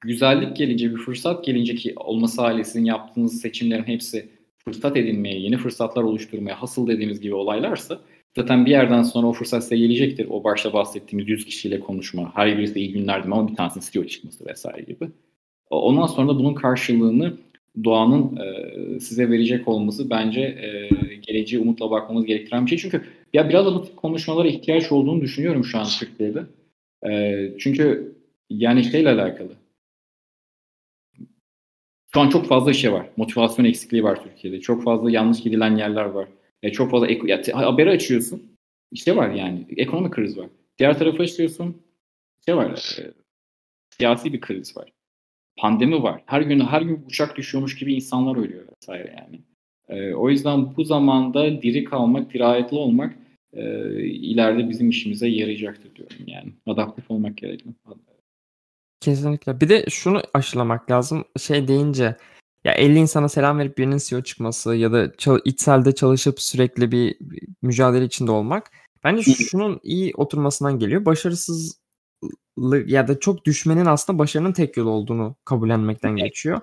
Speaker 1: güzellik gelince, bir fırsat gelince ki olması hali sizin yaptığınız seçimlerin hepsi fırsat edinmeye, yeni fırsatlar oluşturmaya, hasıl dediğimiz gibi olaylarsa Zaten bir yerden sonra o fırsat size gelecektir. O başta bahsettiğimiz 100 kişiyle konuşma, her birisi iyi günler deme ama bir tanesinin CEO çıkması vesaire gibi. Ondan sonra da bunun karşılığını doğanın e, size verecek olması bence e, geleceğe umutla bakmamız gerektiren bir şey. Çünkü ya biraz da konuşmalara ihtiyaç olduğunu düşünüyorum şu an Türkiye'de. E, çünkü yani şeyle alakalı. Şu an çok fazla şey var. Motivasyon eksikliği var Türkiye'de. Çok fazla yanlış gidilen yerler var. E, çok fazla ek, ya, haberi açıyorsun. İşte var yani. Ekonomik kriz var. Diğer tarafa açıyorsun. İşte var. E, siyasi bir kriz var. Pandemi var. Her gün her gün uçak düşüyormuş gibi insanlar ölüyor vesaire yani. E, o yüzden bu zamanda diri kalmak, dirayetli olmak e, ileride bizim işimize yarayacaktır diyorum yani. Adaptif olmak gerekiyor.
Speaker 2: Kesinlikle. Bir de şunu aşılamak lazım. Şey deyince ya 50 insana selam verip birinin CEO çıkması ya da çal- içselde çalışıp sürekli bir mücadele içinde olmak bence şunun iyi oturmasından geliyor. Başarısız ya da çok düşmenin aslında başarının tek yolu olduğunu kabullenmekten geçiyor.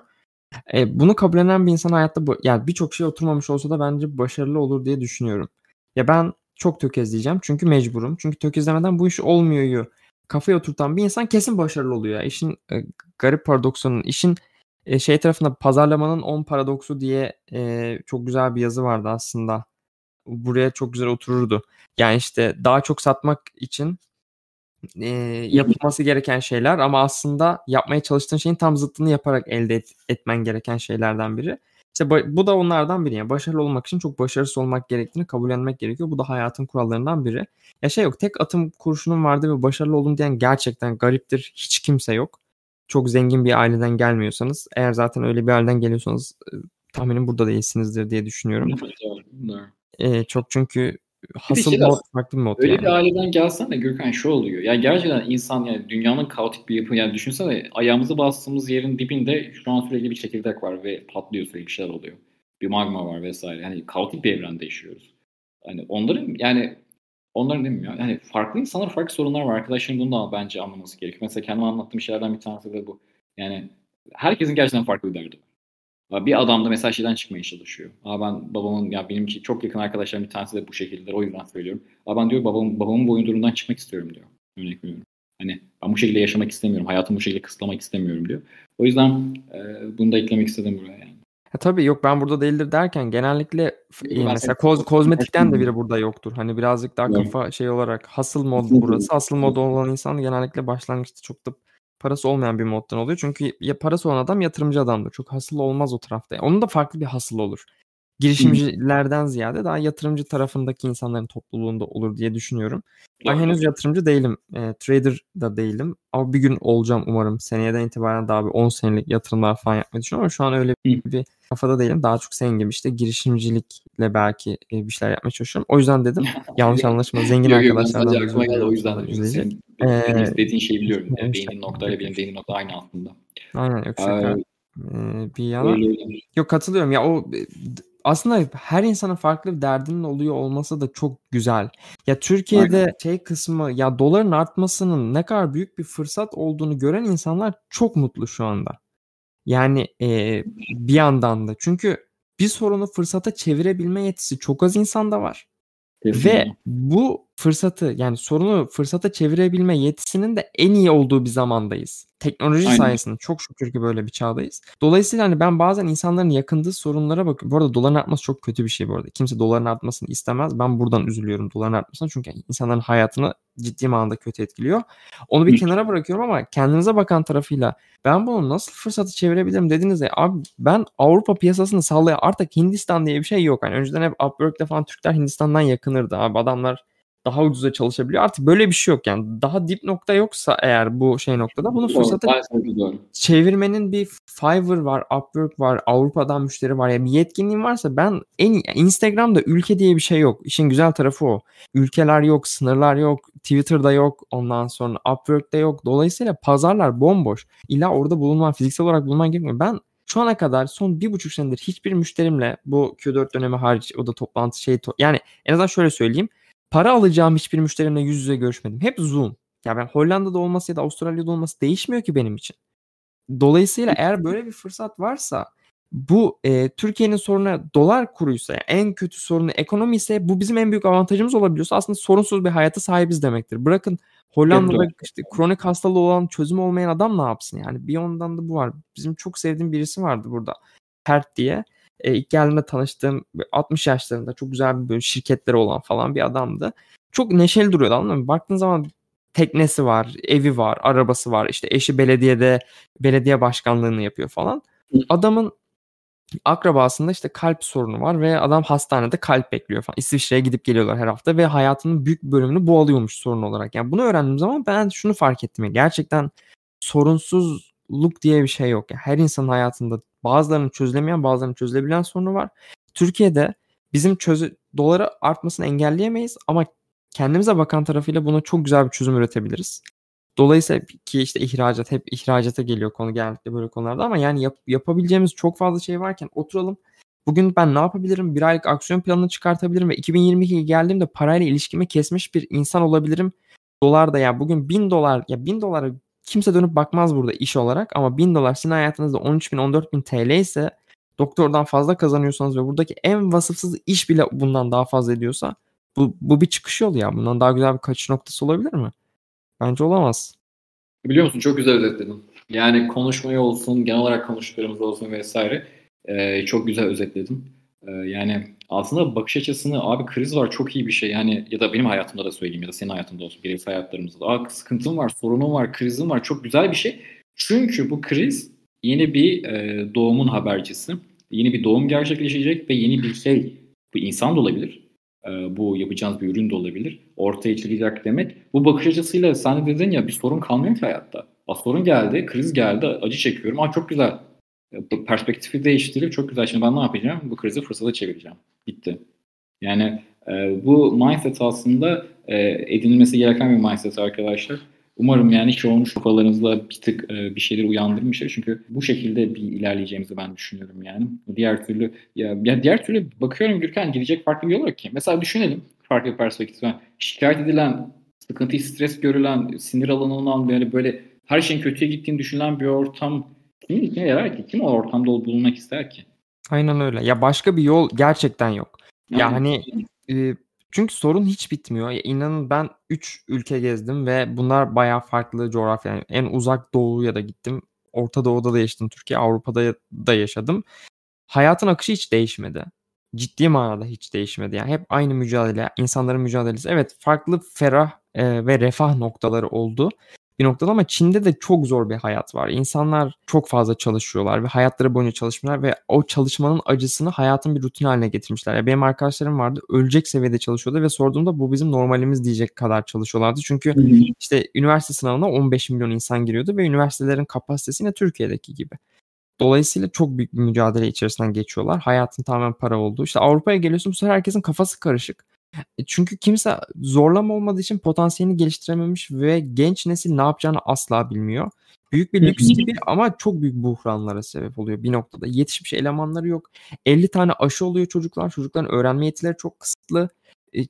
Speaker 2: E, bunu kabullenen bir insan hayatta bu, yani birçok şey oturmamış olsa da bence başarılı olur diye düşünüyorum. Ya ben çok tökezleyeceğim çünkü mecburum. Çünkü tökezlemeden bu iş olmuyor. Kafaya oturtan bir insan kesin başarılı oluyor. Ya. İşin e, garip paradoksunun, işin e, şey tarafında pazarlamanın 10 paradoksu diye e, çok güzel bir yazı vardı aslında. Buraya çok güzel otururdu. Yani işte daha çok satmak için e, yapılması gereken şeyler ama aslında yapmaya çalıştığın şeyin tam zıttını yaparak elde et, etmen gereken şeylerden biri. İşte bu da onlardan biri. Yani başarılı olmak için çok başarısız olmak gerektiğini kabullenmek gerekiyor. Bu da hayatın kurallarından biri. Ya şey yok tek atım kurşunum vardı ve başarılı oldum diyen gerçekten gariptir. Hiç kimse yok çok zengin bir aileden gelmiyorsanız eğer zaten öyle bir aileden geliyorsanız e, tahminim burada değilsinizdir diye düşünüyorum. e, çok çünkü hasıl şey mod farklı bir mod
Speaker 1: Öyle
Speaker 2: yani.
Speaker 1: bir aileden gelsen de Gürkan şu oluyor. Yani gerçekten insan yani dünyanın kaotik bir yapı. Yani düşünsene ayağımızı bastığımız yerin dibinde şu an sürekli bir çekirdek var ve patlıyor sürekli bir şeyler oluyor. Bir magma var vesaire. Yani kaotik bir evrende yaşıyoruz. Hani onların yani Mi ya? Yani farklı insanlar farklı sorunlar var. Arkadaşlarım bunu da bence anlaması gerekiyor. Mesela kendim anlattığım şeylerden bir tanesi de bu. Yani herkesin gerçekten farklı bir derdi. Bir adam da mesela şeyden çıkmaya çalışıyor. Aa ben babamın ya benimki çok yakın arkadaşlarım bir tanesi de bu şekilde. O yüzden söylüyorum. Aa ben diyor babam babamın boyundurundan çıkmak istiyorum diyor. Örnek veriyorum. Hani ben bu şekilde yaşamak istemiyorum. Hayatımı bu şekilde kısıtlamak istemiyorum diyor. O yüzden e, bunu da eklemek istedim buraya yani.
Speaker 2: Ha, tabii yok ben burada değildir derken genellikle e, mesela koz, kozmetikten de biri burada yoktur. Hani birazcık daha kafa şey olarak hasıl mod burası. Asıl mod olan insan genellikle başlangıçta çok da parası olmayan bir moddan oluyor. Çünkü ya parası olan adam yatırımcı adamdır. Çok hasıl olmaz o tarafta. Onun da farklı bir hasıl olur. Girişimcilerden ziyade daha yatırımcı tarafındaki insanların topluluğunda olur diye düşünüyorum. Ben henüz yatırımcı değilim. E, trader da değilim. Ama bir gün olacağım umarım. Seneyeden itibaren daha bir 10 senelik yatırımlar falan yapmayı düşünüyorum ama şu an öyle bir kafada değilim. Daha çok senin gibi işte girişimcilikle belki e, bir şeyler yapmaya çalışıyorum. O yüzden dedim *laughs* yanlış anlaşma zengin
Speaker 1: Yok, yok,
Speaker 2: arkadaşlardan
Speaker 1: aklıma
Speaker 2: özür
Speaker 1: geldi o yüzden dedim. Senin
Speaker 2: Ee,
Speaker 1: demek istediğin şeyi biliyorum. Yani
Speaker 2: evet,
Speaker 1: beğendiğin noktayla benim beğendiğim nokta aynı aslında.
Speaker 2: Aynen yok şaka.
Speaker 1: Ee,
Speaker 2: Ee, bir yana.
Speaker 1: öyle öyle.
Speaker 2: Yok katılıyorum ya o e, aslında her insanın farklı bir derdinin oluyor olması da çok güzel. Ya
Speaker 1: Aynen.
Speaker 2: Türkiye'de şey kısmı ya doların artmasının ne kadar büyük bir fırsat olduğunu gören insanlar çok mutlu şu anda. Yani e, bir yandan da çünkü bir sorunu fırsata çevirebilme yetisi çok az insanda var. Ve
Speaker 1: Kesinlikle.
Speaker 2: bu fırsatı yani sorunu fırsata çevirebilme yetisinin de en iyi olduğu bir zamandayız. Teknoloji
Speaker 1: Aynen.
Speaker 2: sayesinde çok şükür ki böyle bir çağdayız. Dolayısıyla hani ben bazen insanların yakındığı sorunlara bakıyorum. Bu arada doların artması çok kötü bir şey bu arada. Kimse doların artmasını istemez. Ben buradan üzülüyorum doların artmasına çünkü insanların hayatını ciddi manada kötü etkiliyor. Onu bir
Speaker 1: Hı.
Speaker 2: kenara bırakıyorum ama kendinize bakan tarafıyla ben bunu nasıl fırsatı çevirebilirim dediğinizde abi ben Avrupa piyasasını sallayan artık Hindistan diye bir şey yok. Yani önceden hep Upwork'te falan Türkler Hindistan'dan yakınırdı abi adamlar daha ucuza çalışabiliyor. Artık böyle bir şey yok yani. Daha dip nokta yoksa eğer bu şey noktada bunu
Speaker 1: doğru.
Speaker 2: çevirmenin bir Fiverr var, Upwork var, Avrupa'dan müşteri var. Ya bir yetkinliğin varsa ben en Instagram'da ülke diye bir şey yok. İşin güzel tarafı o. Ülkeler yok, sınırlar yok, Twitter'da yok, ondan sonra Upwork'ta yok. Dolayısıyla pazarlar bomboş. İlla orada bulunman, fiziksel olarak bulunman gerekmiyor. Ben şu ana kadar son bir buçuk senedir hiçbir müşterimle bu Q4 dönemi hariç o da toplantı şey to- yani en azından şöyle söyleyeyim. Para alacağım hiçbir müşterimle yüz yüze görüşmedim. Hep Zoom. Ya ben Hollanda'da olması ya da Avustralya'da olması değişmiyor ki benim için. Dolayısıyla eğer böyle bir fırsat varsa bu e, Türkiye'nin sorunu dolar kuruysa yani en kötü sorunu ekonomi ise bu bizim en büyük avantajımız olabiliyorsa aslında sorunsuz bir hayata sahibiz demektir. Bırakın Hollanda'da işte kronik hastalığı olan çözümü olmayan adam ne yapsın yani bir yandan da bu var. Bizim çok sevdiğim birisi vardı burada Pert diye. E, ilk geldiğimde tanıştığım 60 yaşlarında çok güzel bir böyle şirketleri olan falan bir adamdı. Çok neşeli duruyordu anladın mı? Baktığın zaman teknesi var, evi var, arabası var. İşte eşi belediyede belediye başkanlığını yapıyor falan. Adamın akrabasında işte kalp sorunu var ve adam hastanede kalp bekliyor falan. İsviçre'ye gidip geliyorlar her hafta ve hayatının büyük bölümünü bu alıyormuş sorun olarak. Yani bunu öğrendiğim zaman ben şunu fark ettim. ya, Gerçekten sorunsuzluk diye bir şey yok. Yani her insanın hayatında bazılarının çözülemeyen bazılarının çözülebilen sorunu var. Türkiye'de bizim çözü doları artmasını engelleyemeyiz ama kendimize bakan tarafıyla buna çok güzel bir çözüm üretebiliriz. Dolayısıyla ki işte ihracat hep ihracata geliyor konu genellikle böyle konularda ama yani yap- yapabileceğimiz çok fazla şey varken oturalım. Bugün ben ne yapabilirim? Bir aylık aksiyon planını çıkartabilirim ve 2022'ye geldiğimde parayla ilişkimi kesmiş bir insan olabilirim. Dolar da ya bugün 1000 dolar ya 1000 dolara kimse dönüp bakmaz burada iş olarak ama 1000 dolar sizin hayatınızda 13 bin 14 bin TL ise doktordan fazla kazanıyorsanız ve buradaki en vasıfsız iş bile bundan daha fazla ediyorsa bu, bu bir çıkış yolu ya. Bundan daha güzel bir kaçış noktası olabilir mi? Bence olamaz.
Speaker 1: Biliyor musun çok güzel özetledin. Yani konuşmayı olsun, genel olarak konuştuklarımız olsun vesaire e, çok güzel özetledin. E, yani aslında bakış açısını abi kriz var çok iyi bir şey. Yani ya da benim hayatımda da söyleyeyim ya da senin hayatında olsun bireysel hayatlarımızda. da. Sıkıntım var, sorunum var, krizim var. Çok güzel bir şey. Çünkü bu kriz yeni bir e, doğumun habercisi. Yeni bir doğum gerçekleşecek ve yeni bir şey. Bu insan da olabilir. E, bu yapacağınız bir ürün de olabilir. Ortaya çıkacak demek. Bu bakış açısıyla sen de dedin ya bir sorun kalmıyor ki hayatta. Aa, sorun geldi, kriz geldi, acı çekiyorum. Aa çok güzel. Perspektifi değiştirip çok güzel. Şimdi ben ne yapacağım? Bu krizi fırsata çevireceğim. Bitti. Yani e, bu mindset aslında e, edinilmesi gereken bir mindset arkadaşlar. Umarım yani olmuş kafalarınızda bir tık e, bir şeyleri uyandırmıştır. Çünkü bu şekilde bir ilerleyeceğimizi ben düşünüyorum yani. Diğer türlü ya, ya diğer türlü bakıyorum Gürkan gidecek farklı bir yol yok ki. Mesela düşünelim farklı bir perspektiften. Şikayet edilen, sıkıntı, stres görülen, sinir alanından böyle böyle her şeyin kötüye gittiğini düşünülen bir ortam kimin içine yarar ki? Kim o ortamda bulunmak ister ki?
Speaker 2: Aynen öyle. Ya başka bir yol gerçekten yok. Ya
Speaker 1: Aynen.
Speaker 2: hani e, çünkü sorun hiç bitmiyor. Ya inanın ben 3 ülke gezdim ve bunlar bayağı farklı coğrafya. Yani en uzak doğuya da gittim. Orta Doğu'da da yaşadım. Türkiye, Avrupa'da da yaşadım. Hayatın akışı hiç değişmedi. Ciddi manada hiç değişmedi. Yani hep aynı mücadele, insanların mücadelesi. Evet farklı ferah e, ve refah noktaları oldu. Bir noktada ama Çin'de de çok zor bir hayat var. İnsanlar çok fazla çalışıyorlar ve hayatları boyunca çalışmışlar ve o çalışmanın acısını hayatın bir rutin haline getirmişler. Ya benim arkadaşlarım vardı ölecek seviyede çalışıyordu ve sorduğumda bu bizim normalimiz diyecek kadar çalışıyorlardı. Çünkü işte üniversite sınavına 15 milyon insan giriyordu ve üniversitelerin kapasitesi yine Türkiye'deki gibi. Dolayısıyla çok büyük bir mücadele içerisinden geçiyorlar. Hayatın tamamen para olduğu. İşte Avrupa'ya geliyorsun bu sefer herkesin kafası karışık. E, çünkü kimse zorlama olmadığı için potansiyelini geliştirememiş ve genç nesil ne yapacağını asla bilmiyor. Büyük bir lüks gibi ama çok büyük buhranlara sebep oluyor bir noktada. Yetişmiş elemanları yok. 50 tane aşı oluyor çocuklar. Çocukların öğrenme yetileri çok kısıtlı. E,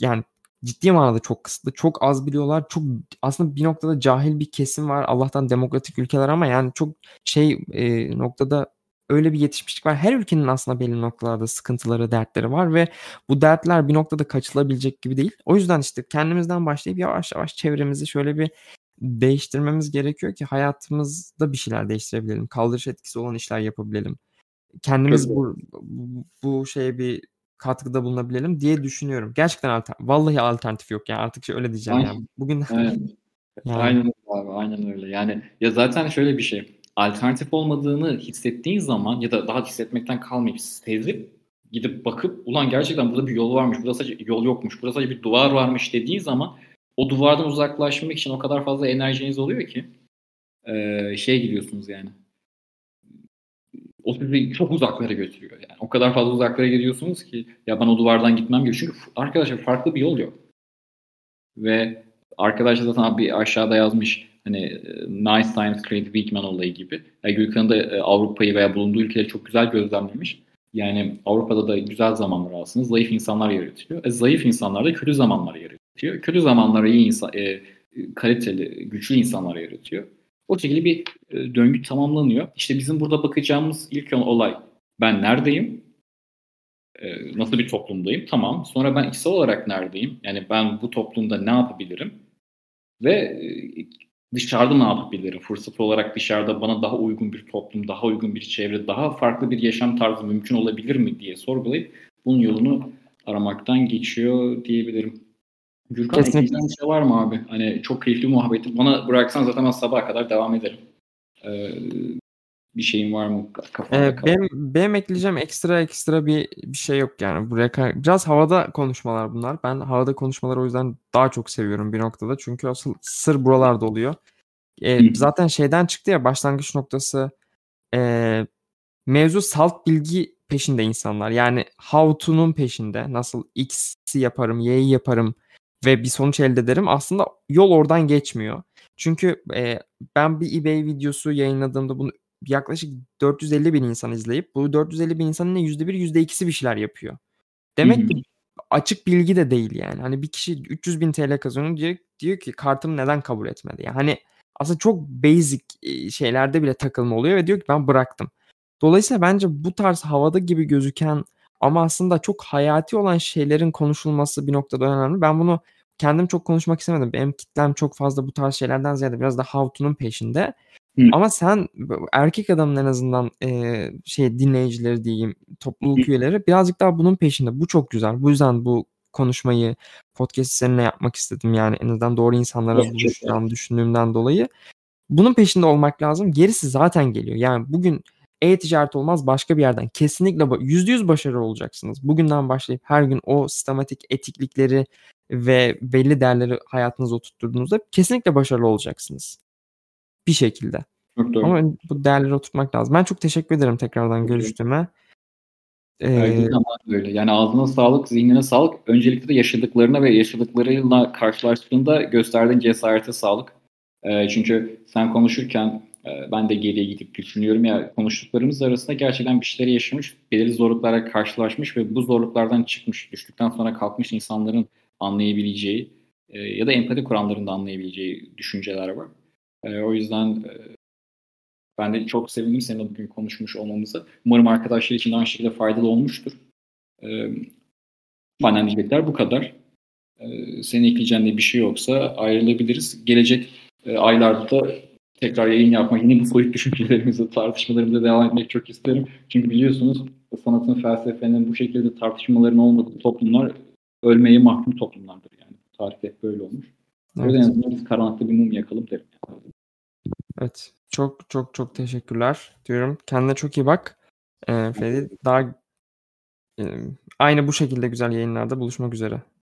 Speaker 2: yani ciddi manada çok kısıtlı. Çok az biliyorlar. Çok aslında bir noktada cahil bir kesim var. Allah'tan demokratik ülkeler ama yani çok şey e, noktada öyle bir yetişmişlik var. Her ülkenin aslında belli noktalarda sıkıntıları, dertleri var ve bu dertler bir noktada kaçılabilecek gibi değil. O yüzden işte kendimizden başlayıp yavaş yavaş çevremizi şöyle bir değiştirmemiz gerekiyor ki hayatımızda bir şeyler değiştirebilelim. Kaldırış etkisi olan işler yapabilelim. Kendimiz bu, bu, bu şeye bir katkıda bulunabilelim diye düşünüyorum. Gerçekten alternatif. Vallahi alternatif yok ya. Artık şey öyle diyeceğim
Speaker 1: Aynen.
Speaker 2: yani. Bugün
Speaker 1: evet. *laughs* yani. Aynen öyle abi. Aynen öyle. Yani ya zaten şöyle bir şey alternatif olmadığını hissettiğin zaman ya da daha hissetmekten kalmayıp sezip gidip bakıp ulan gerçekten burada bir yol varmış, burada sadece yol yokmuş, burada sadece bir duvar varmış dediğin zaman o duvardan uzaklaşmak için o kadar fazla enerjiniz oluyor ki şey gidiyorsunuz yani. O sizi çok uzaklara götürüyor yani. O kadar fazla uzaklara gidiyorsunuz ki ya ben o duvardan gitmem gibi. Çünkü arkadaşlar farklı bir yol yok. Ve arkadaşlar zaten bir aşağıda yazmış Hani e, Nice Times Crazy Weekman olayı gibi. Yani Gülkan da e, Avrupa'yı veya bulunduğu ülkeleri çok güzel gözlemlemiş. Yani Avrupa'da da güzel zamanlar aslında zayıf insanlar yaratıyor. E, zayıf insanlar da kötü zamanlar yaratıyor. Kötü zamanlara iyi insan, e, kaliteli, güçlü insanlar yaratıyor. O şekilde bir e, döngü tamamlanıyor. İşte bizim burada bakacağımız ilk olay ben neredeyim? E, nasıl bir toplumdayım? Tamam. Sonra ben kişisel olarak neredeyim? Yani ben bu toplumda ne yapabilirim? Ve e, dışarıda ne yapabilirim? Fırsat olarak dışarıda bana daha uygun bir toplum, daha uygun bir çevre, daha farklı bir yaşam tarzı mümkün olabilir mi diye sorgulayıp bunun yolunu aramaktan geçiyor diyebilirim. Gürkan ekleyeceğin şey var mı abi? Hani çok keyifli muhabbeti. Bana bıraksan zaten ben sabaha kadar devam ederim. Ee, bir şeyin var mı
Speaker 2: kafanda? Ee, benim, benim ekleyeceğim ekstra ekstra bir, bir şey yok yani. Buraya biraz havada konuşmalar bunlar. Ben havada konuşmaları o yüzden daha çok seviyorum bir noktada. Çünkü asıl sır buralarda oluyor. Ee, zaten şeyden çıktı ya başlangıç noktası e, mevzu salt bilgi peşinde insanlar. Yani how to'nun peşinde. Nasıl X'i yaparım, Y'yi yaparım ve bir sonuç elde ederim. Aslında yol oradan geçmiyor. Çünkü e, ben bir eBay videosu yayınladığımda bunu yaklaşık 450 bin insan izleyip bu 450 bin insanın ne %1 %2'si bir şeyler yapıyor. Demek ki açık bilgi de değil yani. Hani bir kişi 300 bin TL kazanıyor diyor, diyor ki kartımı neden kabul etmedi? Yani hani aslında çok basic şeylerde bile takılma oluyor ve diyor ki ben bıraktım. Dolayısıyla bence bu tarz havada gibi gözüken ama aslında çok hayati olan şeylerin konuşulması bir noktada önemli. Ben bunu kendim çok konuşmak istemedim. Benim kitlem çok fazla bu tarz şeylerden ziyade biraz da how to'nun peşinde. Hı. Ama sen erkek adamın en azından e, şey dinleyicileri diyeyim topluluk Hı. üyeleri birazcık daha bunun peşinde. Bu çok güzel. Bu yüzden bu konuşmayı podcast seninle yapmak istedim. Yani en azından doğru insanlara evet, düşündüğümden dolayı. Bunun peşinde olmak lazım. Gerisi zaten geliyor. Yani bugün e-ticaret olmaz başka bir yerden. Kesinlikle yüzde yüz başarılı olacaksınız. Bugünden başlayıp her gün o sistematik etiklikleri ve belli değerleri hayatınıza oturtturduğunuzda kesinlikle başarılı olacaksınız bir şekilde. Çok doğru. Ama bu değerleri oturtmak lazım. Ben çok teşekkür ederim tekrardan çok görüştüğüme.
Speaker 1: Ee, öyle. Yani ağzına sağlık, zihnine sağlık. Öncelikle de yaşadıklarına ve yaşadıklarıyla karşılaştığında gösterdiğin cesarete sağlık. Ee, çünkü sen konuşurken e, ben de geriye gidip düşünüyorum ya konuştuklarımız arasında gerçekten bir şeyleri yaşamış, belirli zorluklara karşılaşmış ve bu zorluklardan çıkmış, düştükten sonra kalkmış insanların anlayabileceği e, ya da empati kuranların da anlayabileceği düşünceler var. E, o yüzden e, ben de çok sevindim seninle bugün konuşmuş olmamızı. Umarım arkadaşlar için de aynı şekilde faydalı olmuştur. E, benden diyecekler bu kadar. E, senin ekleyeceğin bir şey yoksa ayrılabiliriz. Gelecek e, aylarda da tekrar yayın yapmak, yine bu soyut düşüncelerimizi, tartışmalarımıza devam etmek çok isterim. Çünkü biliyorsunuz sanatın, felsefenin bu şekilde tartışmaların olmadığı toplumlar ölmeye mahkum toplumlardır yani. Tarih hep böyle olmuş. O yüzden en
Speaker 2: Evet.
Speaker 1: azından biz karanlıkta bir mum yakalım derim.
Speaker 2: Evet. Çok çok çok teşekkürler diyorum. Kendine çok iyi bak. Eee, Feri daha eee, aynı bu şekilde güzel yayınlarda buluşmak üzere.